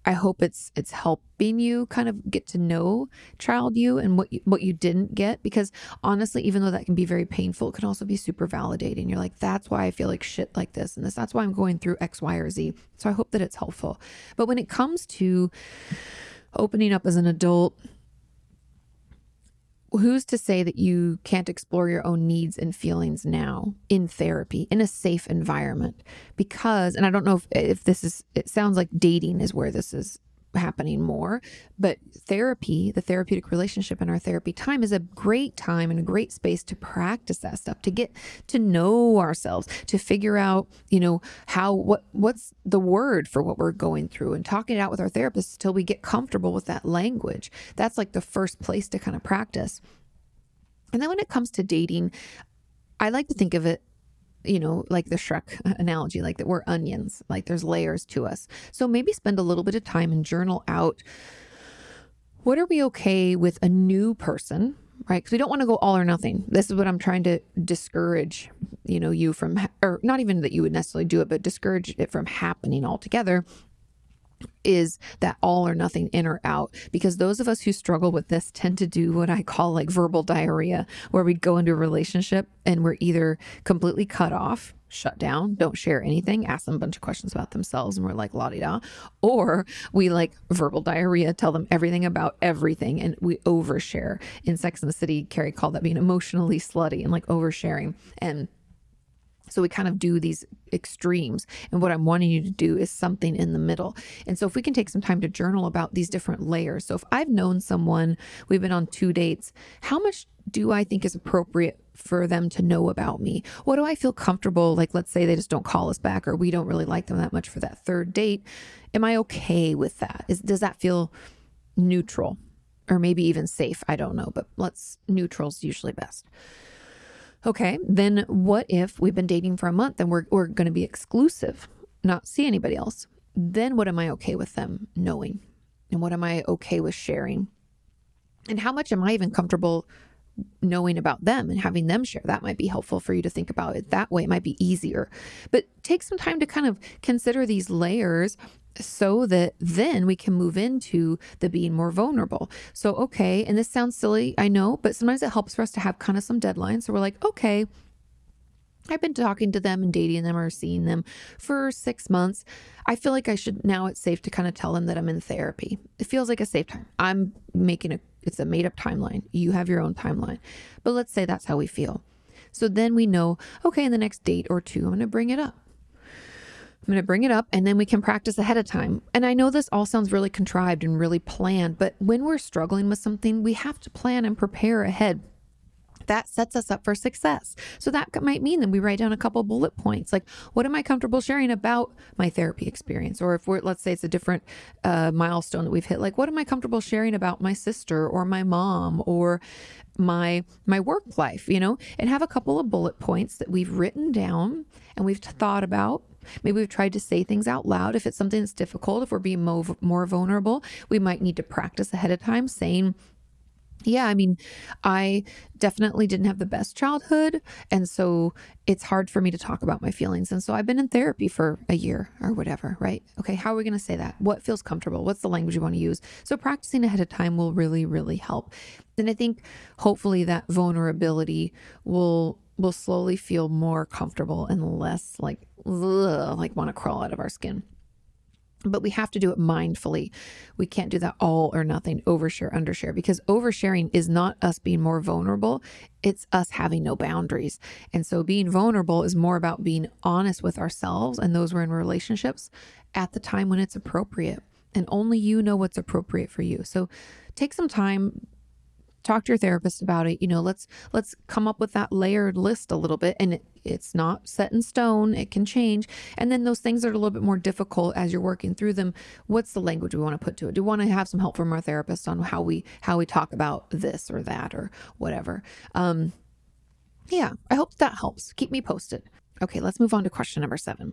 I hope it's it's helping you kind of get to know child you and what you, what you didn't get. Because honestly even though that can be very painful it can also be super validating. You're like that's why I feel like shit like this and this. That's why I'm going through x y or z. So I hope that it's helpful. But when it comes to opening up as an adult who's to say that you can't explore your own needs and feelings now in therapy in a safe environment? Because and i don't know if, if this is it sounds like dating is where this is happening more. But therapy, the therapeutic relationship in our therapy time is a great time and a great space to practice that stuff, to get to know ourselves, to figure out, you know, how what what's the word for what we're going through and talking it out with our therapist till we get comfortable with that language. That's like the first place to kind of practice. And then when it comes to dating, I like to think of it you know, like the Shrek *laughs* analogy, like that we're onions, like there's layers to us. So maybe spend a little bit of time and journal out what are we okay with a new person, right? Because we don't want to go all or nothing. This is what I'm trying to discourage, you know, you from, or not even that you would necessarily do it, but discourage it from happening altogether is that all or nothing in or out because those of us who struggle with this tend to do what I call like verbal diarrhea where we go into a relationship and we're either completely cut off shut down, don't share anything, ask them a bunch of questions about themselves, and we're like la di da. Or we like verbal diarrhea, tell them everything about everything, and we overshare. In Sex and the City, Carrie called that being emotionally slutty and like oversharing. And so we kind of do these extremes. And what I'm wanting you to do is something in the middle. And so if we can take some time to journal about these different layers. So if I've known someone, we've been on two dates, how much do I think is appropriate for them to know about me? What do I feel comfortable? Like, let's say they just don't call us back or we don't really like them that much for that third date. Am I okay with that? Is, does that feel neutral or maybe even safe? I don't know, but let's neutral's usually best. Okay, then what if we've been dating for a month and we're, we're going to be exclusive, not see anybody else? Then what am I okay with them knowing? And what am I okay with sharing? And how much am I even comfortable knowing about them and having them share? That might be helpful for you to think about it that way. It might be easier. But take some time to kind of consider these layers so that then we can move into the being more vulnerable. So, okay, and this sounds silly, I know, but sometimes it helps for us to have kind of some deadlines. So we're like, okay, I've been talking to them and dating them or seeing them for six months. I feel like I should now it's safe to kind of tell them that I'm in therapy. It feels like a safe time. I'm making a it's a made up timeline. You have your own timeline. But let's say that's how we feel. So then we know, okay, in the next date or two, I'm going to bring it up. I'm going to bring it up and then we can practice ahead of time. And I know this all sounds really contrived and really planned, but when we're struggling with something, we have to plan and prepare ahead. That sets us up for success. So that might mean that we write down a couple bullet points like, what am I comfortable sharing about my therapy experience? Or if we're, let's say it's a different uh, milestone that we've hit, like, what am I comfortable sharing about my sister or my mom or my my work life you know and have a couple of bullet points that we've written down and we've thought about Maybe we've tried to say things out loud. If it's something that's difficult, if we're being more, more vulnerable, we might need to practice ahead of time saying yeah, I mean, I definitely didn't have the best childhood. And so it's hard for me to talk about my feelings. And so I've been in therapy for a year or whatever, right? Okay, how are we going to say that? What feels comfortable? What's the language you want to use? So practicing ahead of time will really, really help. And I think hopefully that vulnerability will will slowly feel more comfortable and less like ugh, like want to crawl out of our skin but we have to do it mindfully. We can't do that all or nothing, overshare, undershare, because oversharing is not us being more vulnerable. It's us having no boundaries. And so being vulnerable is more about being honest with ourselves and those we're in relationships at the time when it's appropriate. And only you know what's appropriate for you. So take some time, talk to your therapist about it you know let's let's come up with that layered list a little bit and it, it's not set in stone it can change. And then those things that are a little bit more difficult as you're working through them what's the language we want to put to it? Do we want to have some help from our therapist on how we how we talk about this or that or whatever? Um yeah i hope that helps. Keep me posted. Okay let's move on to question number seven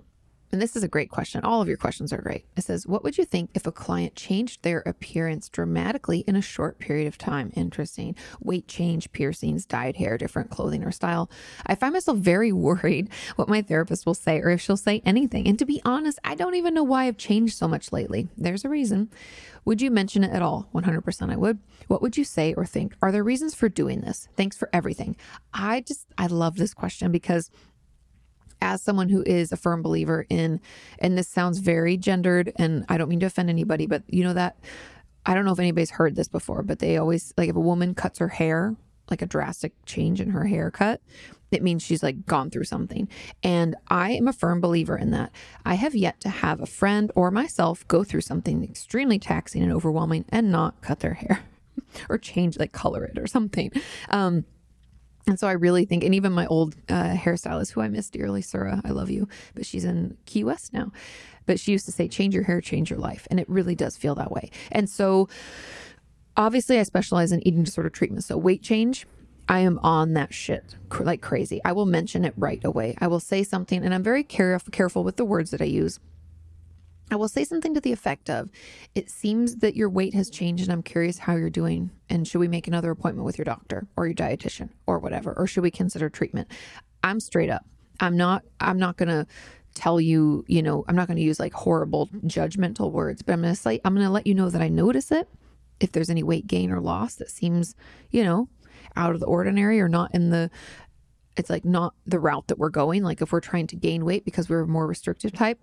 and this is a great question. All of your questions are great. It says, What would you think if a client changed their appearance dramatically in a short period of time? Interesting. Weight change, piercings, dyed hair, different clothing or style. I find myself very *laughs* worried what my therapist will say or if she'll say anything. And to be honest, I don't even know why I've changed so much lately. There's a reason. Would you mention it at all? 100% I would. What would you say or think? Are there reasons for doing this? Thanks for everything. I just, I love this question because as someone who is a firm believer in, and this sounds very gendered, and I don't mean to offend anybody, but you know that I don't know if anybody's heard this before, but they always like if a woman cuts her hair, like a drastic change in her haircut, it means she's like gone through something. And I am a firm believer in that. I have yet to have a friend or myself go through something extremely taxing and overwhelming and not cut their hair *laughs* or change, like color it or something. Um, and so I really think, and even my old uh, hairstylist, who I miss dearly, Sura, I love you, but she's in Key West now. But she used to say, change your hair, change your life. And it really does feel that way. And so obviously, I specialize in eating disorder treatment. So weight change, I am on that shit like crazy. I will mention it right away. I will say something, and I'm very careful careful with the words that I use I will say something to the effect of It seems that your weight has changed, and I'm curious how you're doing. And should we make another appointment with your doctor or your dietitian or whatever? Or should we consider treatment? I'm straight up. I'm not, I'm not going to tell you, you know, I'm not going to use like horrible judgmental words, but I'm going to say, I'm going to let you know that I notice it. If there's any weight gain or loss that seems, you know, out of the ordinary or not in the, it's like not the route that we're going. Like if we're trying to gain weight because we're more restrictive type,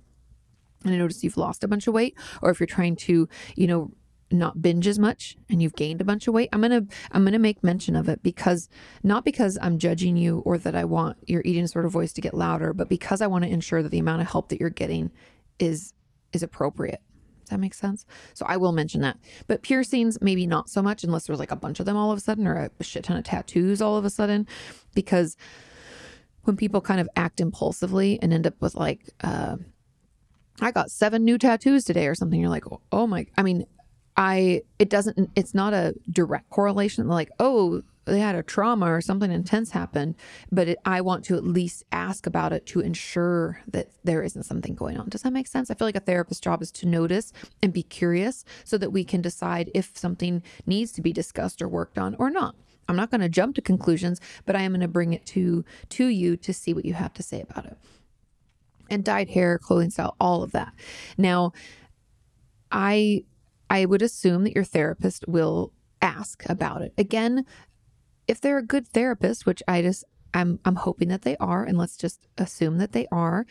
and I notice you've lost a bunch of weight, or if you're trying to, you know, not binge as much and you've gained a bunch of weight i'm going to i'm going to make mention of it because not because i'm judging you or that i want your eating disorder voice to get louder but because i want to ensure that the amount of help that you're getting is is appropriate. Does that make sense? So i will mention that. But piercings maybe not so much unless there's like a bunch of them all of a sudden or a shit ton of tattoos all of a sudden. Because when people kind of act impulsively and end up with like uh I got seven new tattoos today or something. You're like, oh, oh my, I mean, I, it doesn't, it's not a direct correlation like, oh, they had a trauma or something intense happened, but it, I want to at least ask about it to ensure that there isn't something going on. Does that make sense? I feel like a therapist's job is to notice and be curious so that we can decide if something needs to be discussed or worked on or not. I'm not going to jump to conclusions, but I am going to bring it to to you to see what you have to say about it and dyed hair, clothing style, all of that. Now, I I would assume that your therapist will ask about it. Again, if they're a good therapist, which I just I'm I'm hoping that they are and let's just assume that they are,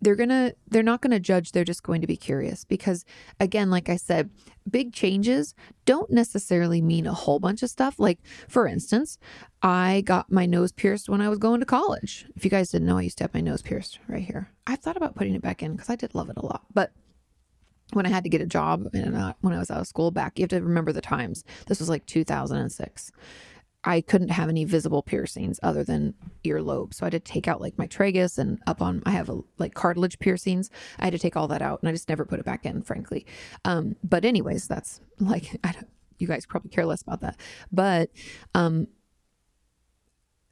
they're going to they're not going to judge they're just going to be curious because again like i said big changes don't necessarily mean a whole bunch of stuff. Like for instance i got my nose pierced when i was going to college. If you guys didn't know i used to have my nose pierced right here. I thought about putting it back in because i did love it a lot. But when i had to get a job and uh, when i was out of school back you have to remember the times. This was like 2006 I couldn't have any visible piercings other than earlobe. So I had to take out like my tragus and up on, I have a, like cartilage piercings. I had to take all that out and I just never put it back in, frankly. Um, but anyways, that's like, *laughs* I don't, you guys probably care less about that. But, um,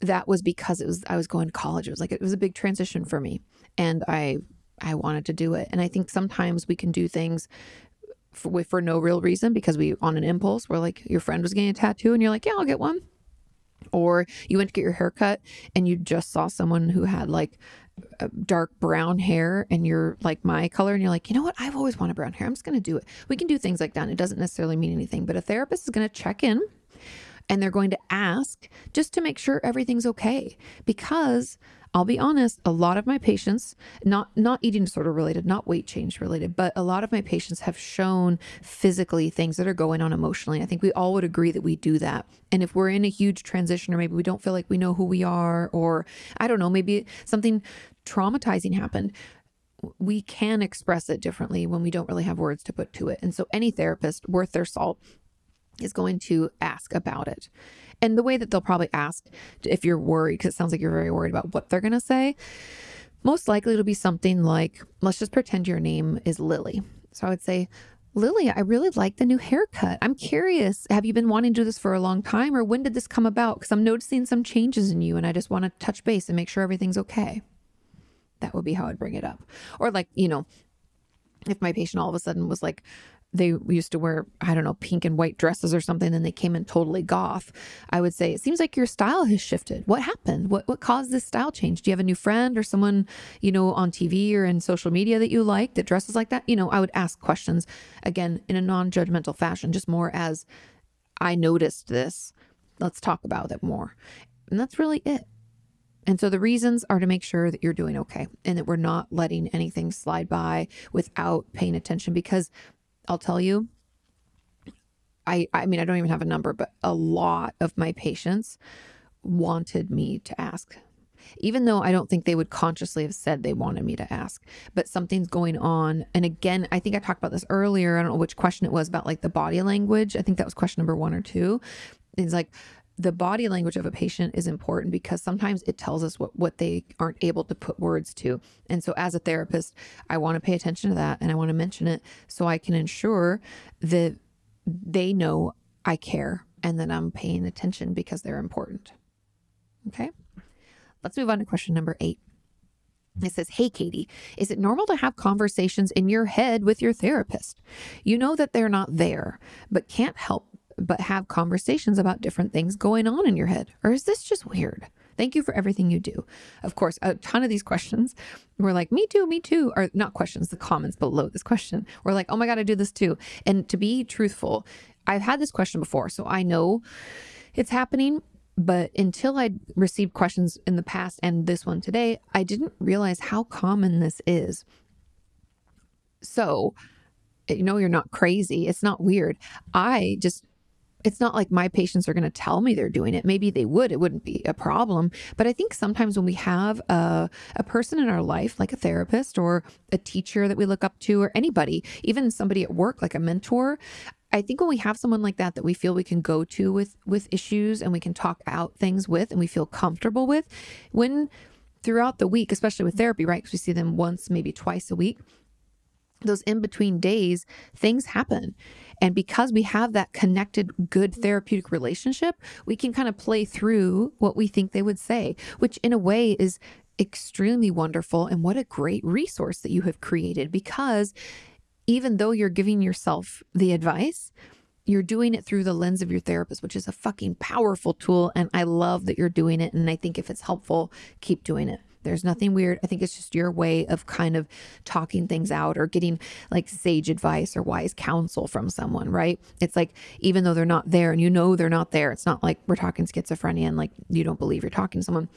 that was because it was, I was going to college. It was like, it was a big transition for me and I, I wanted to do it. And I think sometimes we can do things for, for no real reason because we on an impulse we're like your friend was getting a tattoo and you're like yeah I'll get one or you went to get your hair cut and you just saw someone who had like dark brown hair and you're like my color and you're like you know what? I've always wanted brown hair. I'm just going to do it. We can do things like that and it doesn't necessarily mean anything but a therapist is going to check in and they're going to ask just to make sure everything's okay because I'll be honest, a lot of my patients, not not eating disorder related, not weight change related, but a lot of my patients have shown physically things that are going on emotionally. I think we all would agree that we do that. And if we're in a huge transition or maybe we don't feel like we know who we are or I don't know, maybe something traumatizing happened, we can express it differently when we don't really have words to put to it. And so any therapist worth their salt is going to ask about it. And the way that they'll probably ask if you're worried, because it sounds like you're very worried about what they're going to say, most likely it'll be something like, let's just pretend your name is Lily. So I would say, Lily, I really like the new haircut. I'm curious, have you been wanting to do this for a long time or when did this come about? Because I'm noticing some changes in you and I just want to touch base and make sure everything's okay. That would be how I'd bring it up. Or, like, you know, if my patient all of a sudden was like, they used to wear, I don't know, pink and white dresses or something, then they came in totally goth. I would say, it seems like your style has shifted. What happened? What what caused this style change? Do you have a new friend or someone, you know, on TV or in social media that you like that dresses like that? You know, I would ask questions again in a non-judgmental fashion, just more as I noticed this. Let's talk about it more. And that's really it. And so the reasons are to make sure that you're doing okay and that we're not letting anything slide by without paying attention because I'll tell you, I, I mean, I don't even have a number, but a lot of my patients wanted me to ask. Even though I don't think they would consciously have said they wanted me to ask, but something's going on. And again, I think I talked about this earlier. I don't know which question it was about like the body language. I think that was question number one or two. It's like the body language of a patient is important because sometimes it tells us what, what they aren't able to put words to. And so, as a therapist, I want to pay attention to that and I want to mention it so I can ensure that they know I care and that I'm paying attention because they're important. Okay, let's move on to question number eight. It says, Hey, Katie, is it normal to have conversations in your head with your therapist? You know that they're not there, but can't help but have conversations about different things going on in your head? Or is this just weird? Thank you for everything you do. Of course, a ton of these questions were like, me too, me too, or not questions, the comments below this question were like, oh my God, I do this too. And to be truthful, I've had this question before, so I know it's happening. But until I received questions in the past and this one today, I didn't realize how common this is. So, you know, you're not crazy. It's not weird. I just it's not like my patients are going to tell me they're doing it. Maybe they would, it wouldn't be a problem. But I think sometimes when we have a, a person in our life, like a therapist or a teacher that we look up to, or anybody, even somebody at work, like a mentor, I think when we have someone like that that we feel we can go to with with issues and we can talk out things with and we feel comfortable with, when throughout the week, especially with therapy, right? Because we see them once, maybe twice a week, those in between days, things happen. And because we have that connected, good therapeutic relationship, we can kind of play through what we think they would say, which in a way is extremely wonderful. And what a great resource that you have created because even though you're giving yourself the advice, you're doing it through the lens of your therapist, which is a fucking powerful tool. And I love that you're doing it. And I think if it's helpful, keep doing it. There's nothing weird. I think it's just your way of kind of talking things out or getting like sage advice or wise counsel from someone, right? It's like, even though they're not there and you know they're not there, it's not like we're talking schizophrenia and like you don't believe you're talking to someone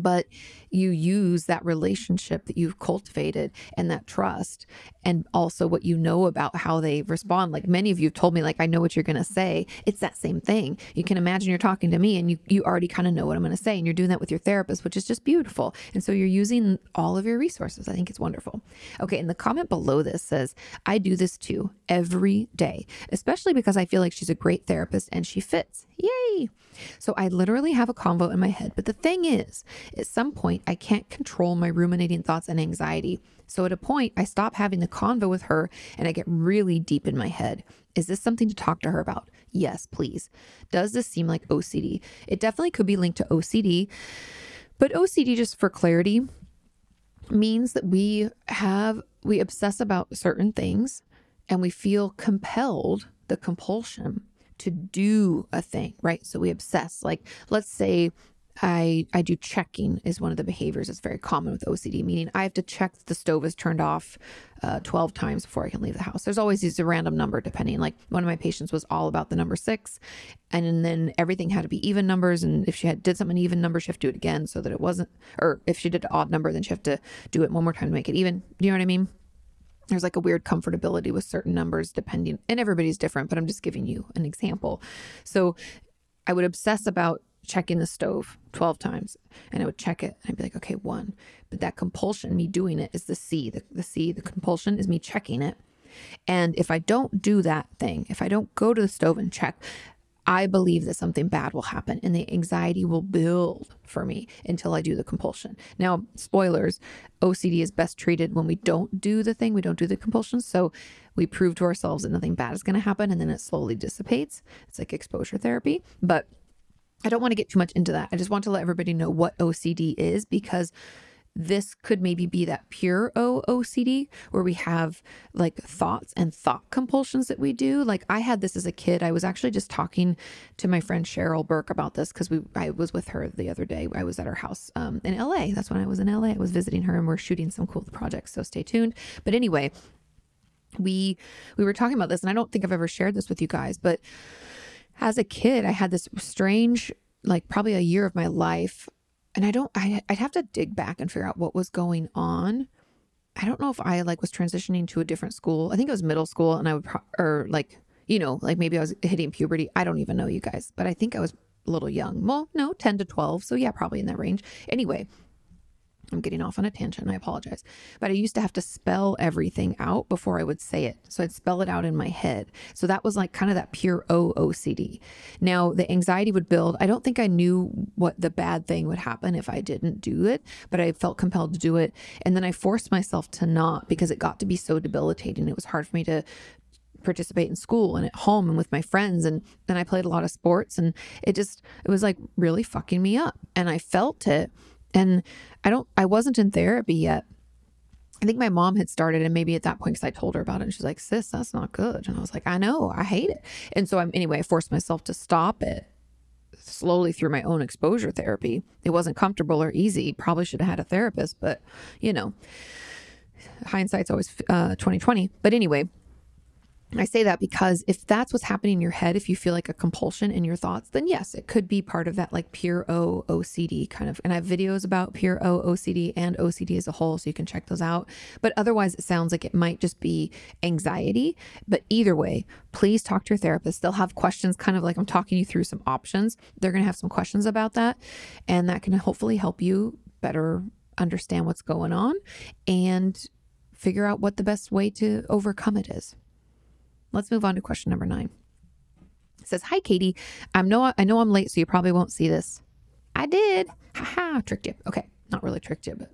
but you use that relationship that you've cultivated and that trust and also what you know about how they respond. Like many of you have told me like i know what you're going to say. It's that same thing. You can imagine you're talking to me and you you already kind of know what i'm going to say and you're doing that with your therapist which is just beautiful. And so you're using all of your resources. I think it's wonderful. Okay and the comment below this says i do this too every day especially because i feel like she's a great therapist and she fits. Yay so I literally have a convo in my head. But the thing is, at some point, I can't control my ruminating thoughts and anxiety. So at a point, I stop having the convo with her and I get really deep in my head. Is this something to talk to her about? Yes, please. Does this seem like OCD? It definitely could be linked to OCD. But OCD, just for clarity, means that we have, we obsess about certain things and we feel compelled, the compulsion to do a thing, right? So we obsess. Like, let's say I I do checking is one of the behaviors that's very common with OCD. Meaning I have to check that the stove is turned off uh, twelve times before I can leave the house. There's always these a random number depending. Like one of my patients was all about the number six, and then everything had to be even numbers. And if she had did something even number, she have to do it again so that it wasn't. Or if she did an odd number, then she have to do it one more time to make it even. Do you know what I mean? There's like a weird comfortability with certain numbers depending and everybody's different but i'm just giving you an example so i would obsess about checking the stove 12 times and I would check it and I'd be like, okay, one. But that compulsion, me doing it, is the C. The, the C, the compulsion is me checking it. And if I don't do that thing, if I don't go to the stove and check, I believe that something bad will happen and the anxiety will build for me until I do the compulsion. Now, spoilers, OCD is best treated when we don't do the thing, we don't do the compulsion. So we prove to ourselves that nothing bad is going to happen and then it slowly dissipates. It's like exposure therapy. But I don't want to get too much into that. I just want to let everybody know what OCD is because this could maybe be that pure O OCD where we have like thoughts and thought compulsions that we do. Like I had this as a kid. I was actually just talking to my friend Cheryl Burke about this because we I was with her the other day. I was at her house um, in LA. That's when I was in LA. I was visiting her and we're shooting some cool projects. So stay tuned. But anyway, we we were talking about this and I don't think I've ever shared this with you guys, but as a kid, I had this strange, like probably a year of my life, and I don't, I, I'd have to dig back and figure out what was going on. I don't know if I like was transitioning to a different school. I think it was middle school, and I would, pro- or like, you know, like maybe I was hitting puberty. I don't even know, you guys, but I think I was a little young. Well, no, 10 to 12. So yeah, probably in that range. Anyway, I'm getting off on a tangent. I apologize. But I used to have to spell everything out before I would say it. So I'd spell it out in my head. So that was like kind of that pure O OCD. Now, the anxiety would build. I don't think I knew what the bad thing would happen if I didn't do it, but I felt compelled to do it. And then I forced myself to not because it got to be so debilitating. It was hard for me to participate in school and at home and with my friends and then I played a lot of sports and it just it was like really fucking me up and I felt it and I don't, I wasn't in therapy yet. I think my mom had started, and maybe at that point, because I told her about it, and she's like, "Sis, that's not good." And I was like, "I know, I hate it." And so I'm anyway. I forced myself to stop it slowly through my own exposure therapy. It wasn't comfortable or easy. Probably should have had a therapist, but you know, hindsight's always uh, twenty twenty. But anyway, I say that because if that's what's happening in your head, if you feel like a compulsion in your thoughts, then yes, it could be part of that like pure O OCD kind of. And I have videos about pure O OCD and OCD as a whole, so you can check those out. But otherwise, it sounds like it might just be anxiety. But either way, please talk to your therapist. They'll have questions, kind of like I'm talking you through some options. They're going to have some questions about that, and that can hopefully help you better understand what's going on and figure out what the best way to overcome it is. Let's move on to question number nine. It says, Hi, Katie. I know, I know I'm late, so you probably won't see this. I did. Ha Haha, tricked you. Okay, not really tricked you, but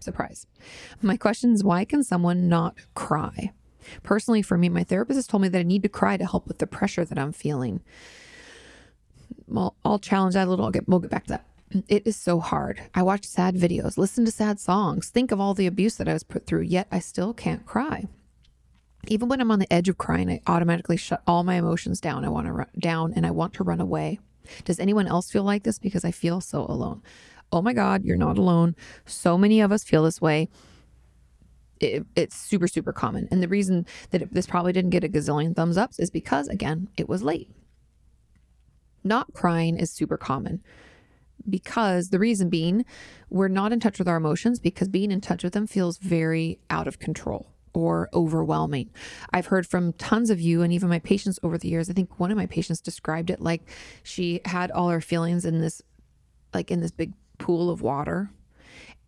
surprise. My question is why can someone not cry? Personally, for me, my therapist has told me that I need to cry to help with the pressure that I'm feeling. Well, I'll challenge that a little. I'll get, we'll get back to that. It is so hard. I watch sad videos, listen to sad songs, think of all the abuse that I was put through, yet I still can't cry even when I'm on the edge of crying, I automatically shut all my emotions down. I want to run down and I want to run away. Does anyone else feel like this? Because I feel so alone. Oh my God, you're not alone. So many of us feel this way. It, it's super, super common. And the reason that it, this probably didn't get a gazillion thumbs ups is because, again, it was late. Not crying is super common because the reason being we're not in touch with our emotions because being in touch with them feels very out of control or overwhelming. I've heard from tons of you and even my patients over the years. I think one of my patients described it like she had all her feelings in this like in this big pool of water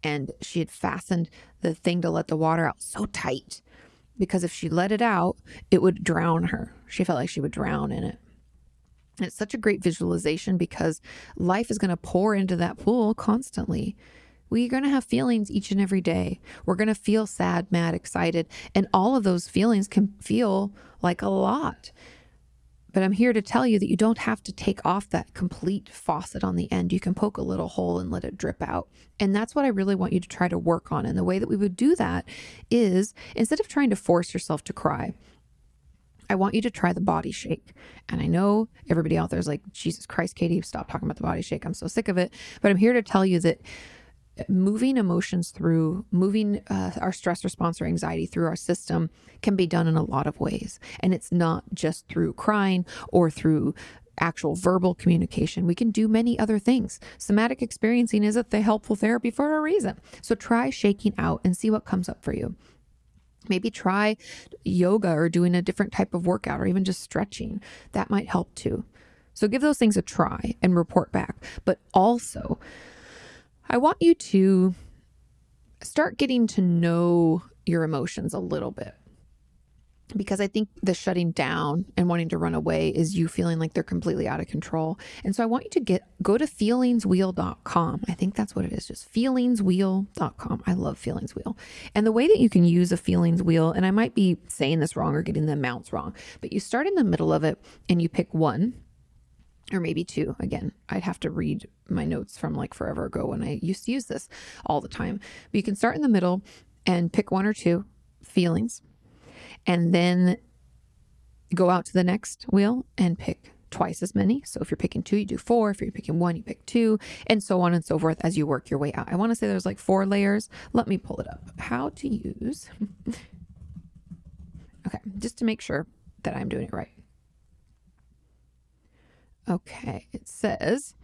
and she had fastened the thing to let the water out so tight because if she let it out, it would drown her. She felt like she would drown in it. And it's such a great visualization because life is going to pour into that pool constantly. We're going to have feelings each and every day. We're going to feel sad, mad, excited. And all of those feelings can feel like a lot. But I'm here to tell you that you don't have to take off that complete faucet on the end. You can poke a little hole and let it drip out. And that's what I really want you to try to work on. And the way that we would do that is instead of trying to force yourself to cry, I want you to try the body shake. And I know everybody out there is like, Jesus Christ, Katie, stop talking about the body shake. I'm so sick of it. But I'm here to tell you that moving emotions through, moving uh, our stress response or anxiety through our system can be done in a lot of ways. And it's not just through crying or through actual verbal communication. We can do many other things. Somatic experiencing is a th- helpful therapy for a reason. So try shaking out and see what comes up for you. Maybe try yoga or doing a different type of workout or even just stretching. That might help too. So give those things a try and report back. But also, I want you to start getting to know your emotions a little bit because I think the shutting down and wanting to run away is you feeling like they're completely out of control. And so I want you to get go to feelingswheel.com. I think that's what it is, just feelingswheel.com. I love feelings wheel. And the way that you can use a feelings wheel, and I might be saying this wrong or getting the amounts wrong, but you start in the middle of it and you pick one or maybe two. Again, I'd have to read my notes from like forever ago when I used to use this all the time. But you can start in the middle and pick one or two feelings and then go out to the next wheel and pick twice as many. So if you're picking two, you do four. If you're picking one, you pick two, and so on and so forth as you work your way out. I want to say there's like four layers. Let me pull it up. How to use. *laughs* okay, just to make sure that I'm doing it right. Okay, it says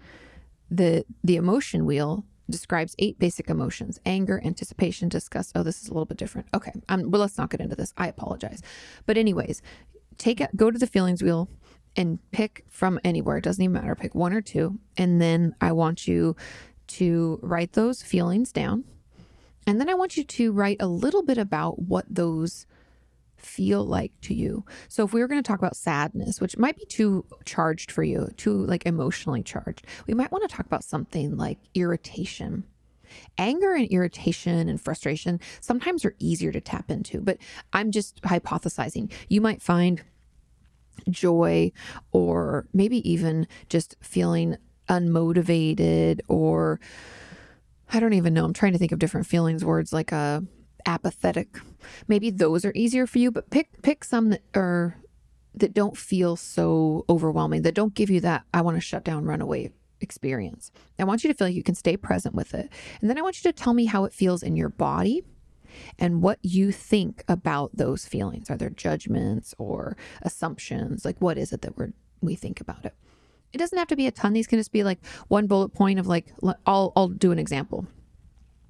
the the emotion wheel describes eight basic emotions anger, anticipation, disgust. Oh, this is a little bit different. Okay. Um, well, let's not get into this. I apologize. But, anyways, take go to the feelings wheel and pick from anywhere. It doesn't even matter. Pick one or two. And then I want you to write those feelings down. And then I want you to write a little bit about what those feel like to you. So if we were going to talk about sadness, which might be too charged for you, too like emotionally charged, we might want to talk about something like irritation. Anger and irritation and frustration sometimes are easier to tap into, but I'm just hypothesizing. You might find joy or maybe even just feeling unmotivated or I don't even know. I'm trying to think of different feelings words like a uh, apathetic. Maybe those are easier for you, but pick pick some that are that don't feel so overwhelming, that don't give you that I want to shut down, run away experience. I want you to feel like you can stay present with it. And then I want you to tell me how it feels in your body and what you think about those feelings. Are there judgments or assumptions? Like what is it that we're we think about it? It doesn't have to be a ton. These can just be like one bullet point of like I'll I'll do an example.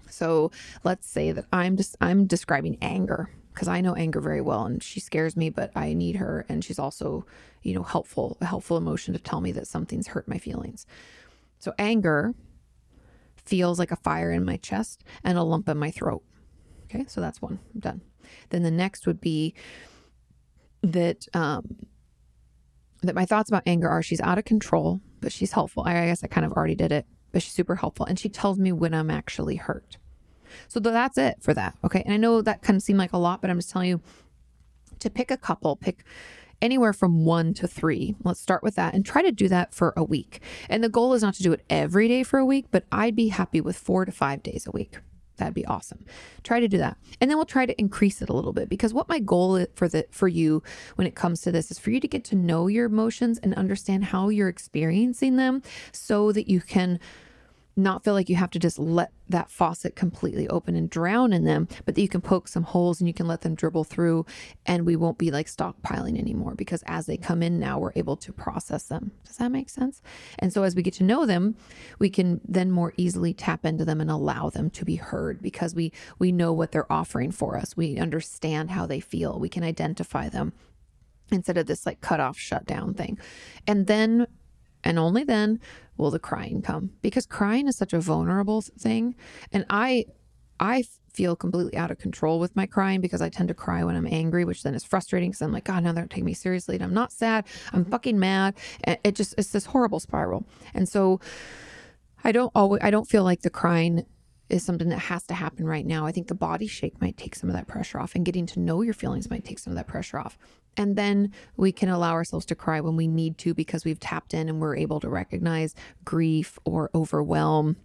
So let's say that I'm just I'm describing anger because I know anger very well and she scares me, but I need her and she's also, you know, helpful, a helpful emotion to tell me that something's hurt my feelings. So anger feels like a fire in my chest and a lump in my throat. Okay, so that's one. I'm done. Then the next would be that um that my thoughts about anger are she's out of control, but she's helpful. I guess I kind of already did it but she's super helpful and she tells me when I'm actually hurt. So that's it for that. Okay. And I know that kind of seemed like a lot, but I'm just telling you to pick a couple, pick anywhere from one to three. Let's start with that and try to do that for a week. And the goal is not to do it every day for a week, but I'd be happy with four to five days a week. That'd be awesome. Try to do that. And then we'll try to increase it a little bit because what my goal for the for you when it comes to this is for you to get to know your emotions and understand how you're experiencing them so that you can not feel like you have to just let that faucet completely open and drown in them, but that you can poke some holes and you can let them dribble through and we won't be like stockpiling anymore because as they come in now, we're able to process them. Does that make sense? And so as we get to know them, we can then more easily tap into them and allow them to be heard because we we know what they're offering for us. We understand how they feel. We can identify them instead of this like cut off shut down thing. And then and only then will the crying come because crying is such a vulnerable thing. And I, I feel completely out of control with my crying because I tend to cry when I'm angry, which then is frustrating because I'm like, God, now they're taking me seriously. And I'm not sad. I'm mm-hmm. fucking mad. And it just, it's this horrible spiral. And so I don't always, I don't feel like the crying is something that has to happen right now. I think the body shake might take some of that pressure off, and getting to know your feelings might take some of that pressure off. And then we can allow ourselves to cry when we need to because we've tapped in and we're able to recognize grief or overwhelm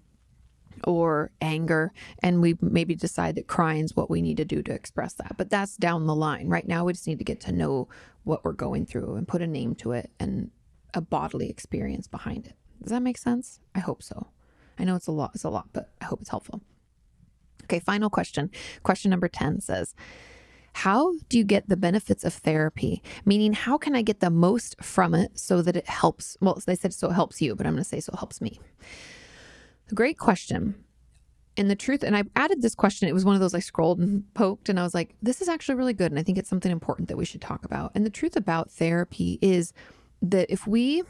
or anger and we maybe decide that crying is what we need to do to express that. But that's down the line. Right now we just need to get to know what we're going through and put a name to it and a bodily experience behind it. Does that make sense? I hope so. I know it's a lot it's a lot but i hope it's helpful. Okay final question. Question number 10 says how do you get the benefits of therapy? Meaning, how can I get the most from it so that it helps? Well, they said so it helps you, but I'm going to say so it helps me. Great question. And the truth, and I added this question, it was one of those I scrolled and poked, and I was like, this is actually really good. And I think it's something important that we should talk about. And the truth about therapy is that if we,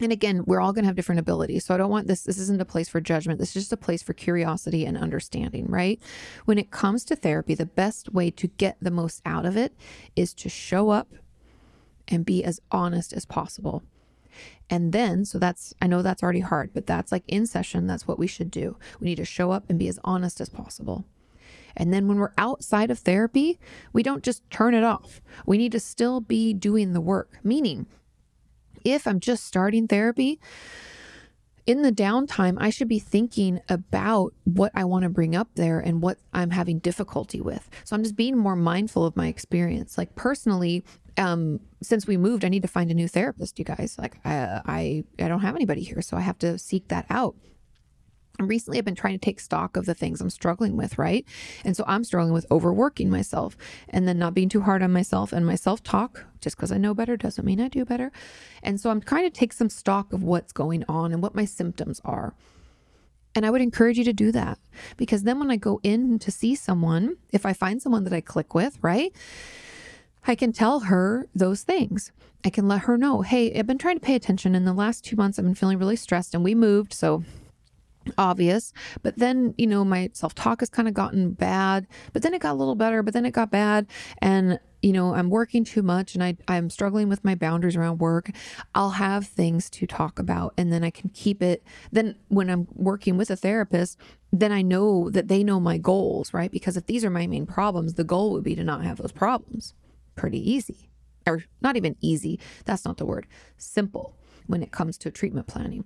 and again, we're all going to have different abilities. So I don't want this, this isn't a place for judgment. This is just a place for curiosity and understanding, right? When it comes to therapy, the best way to get the most out of it is to show up and be as honest as possible. And then, so that's, I know that's already hard, but that's like in session, that's what we should do. We need to show up and be as honest as possible. And then when we're outside of therapy, we don't just turn it off. We need to still be doing the work. Meaning, if I'm just starting therapy, in the downtime, I should be thinking about what I want to bring up there and what I'm having difficulty with. So I'm just being more mindful of my experience. Like personally, um, since we moved, I need to find a new therapist, you guys. Like I, I, I don't have anybody here, so I have to seek that out. Recently, I've been trying to take stock of the things I'm struggling with, right? And so I'm struggling with overworking myself and then not being too hard on myself and my self talk. Just because I know better doesn't mean I do better. And so I'm trying to take some stock of what's going on and what my symptoms are. And I would encourage you to do that because then when I go in to see someone, if I find someone that I click with, right? I can tell her those things. I can let her know, hey, I've been trying to pay attention. In the last two months, I've been feeling really stressed and we moved. So obvious. But then, you know, my self talk has kind of gotten bad, but then it got a little better, but then it got bad. And, you know, I'm working too much and I, I'm struggling with my boundaries around work. I'll have things to talk about and then I can keep it. Then when I'm working with a therapist, then I know that they know my goals, right? Because if these are my main problems, the goal would be to not have those problems. Pretty easy. Or not even easy. That's not the word. Simple when it comes to treatment planning.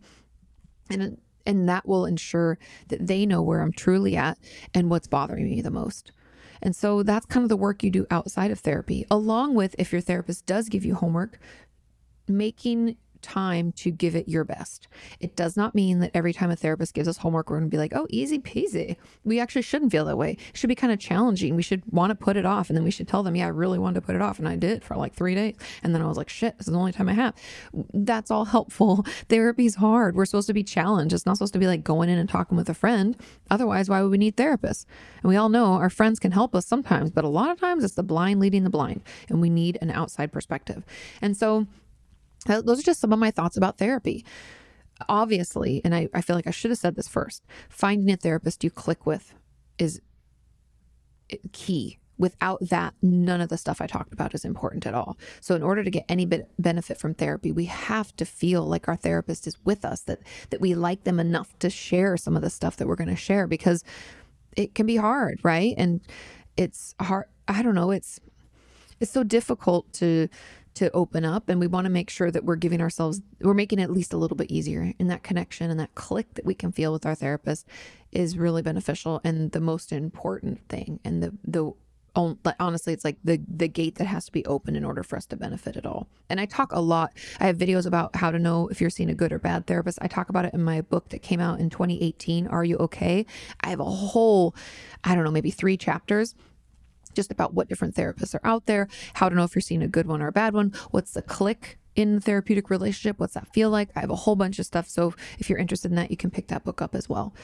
And and that will ensure that they know where I'm truly at and what's bothering me the most. And so that's kind of the work you do outside of therapy, along with if your therapist does give you homework, making time to give it your best. It does not mean that every time a therapist gives us homework, we're going to be like, oh, easy peasy. We actually shouldn't feel that way. It should be kind of challenging. We should want to put it off. And then we should tell them, yeah, I really wanted to put it off. And I did for like three days. And then I was like, shit, this is the only time I have. That's all helpful. *laughs* Therapy's hard. We're supposed to be challenged. It's not supposed to be like going in and talking with a friend. Otherwise, why would we need therapists? And we all know our friends can help us sometimes, but a lot of times it's the blind leading the blind. And we need an outside perspective. And so, those are just some of my thoughts about therapy. Obviously, and I, I feel like I should have said this first finding a therapist you click with is eh, key. Without that, none of the stuff I talked about is important at all. So, in order to get any bit benefit from therapy, we have to feel like our therapist is with us, that that we like them enough to share some of the stuff that we're going to share because it can be hard, right? And it's hard. I don't know. It's it's so difficult to to open up and we want to make sure that we're giving ourselves we're making it at least a little bit easier and that connection and that click that we can feel with our therapist is really beneficial and the most important thing and the the honestly it's like the the gate that has to be open in order for us to benefit at all. And i talk a lot i have videos about how to know if you're seeing a good or bad therapist. I talk about it in my book that came out in 2018 are you okay? I have a whole i don't know maybe three chapters just about what different therapists are out there, how to know if you're seeing a good one or a bad one, what's the click in the therapeutic relationship, what's that feel like? I have a whole bunch of stuff. So if you're interested in that, you can pick that book up as well.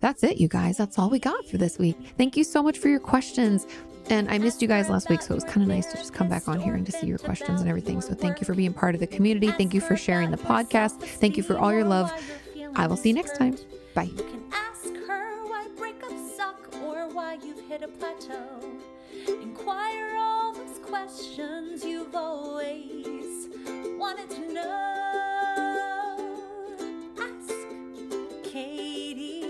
That's it, you guys. That's all we got for this week. Thank you so much for your questions. And I missed you guys last week, so it was kind of nice to just come back on here and to see your questions and everything. So thank you for being part of the community. Thank you for sharing the podcast. Thank you for all your love. I will see you next time. Bye you've hit a plateau. Inquire all those questions you've always wanted to know. Ask Kati.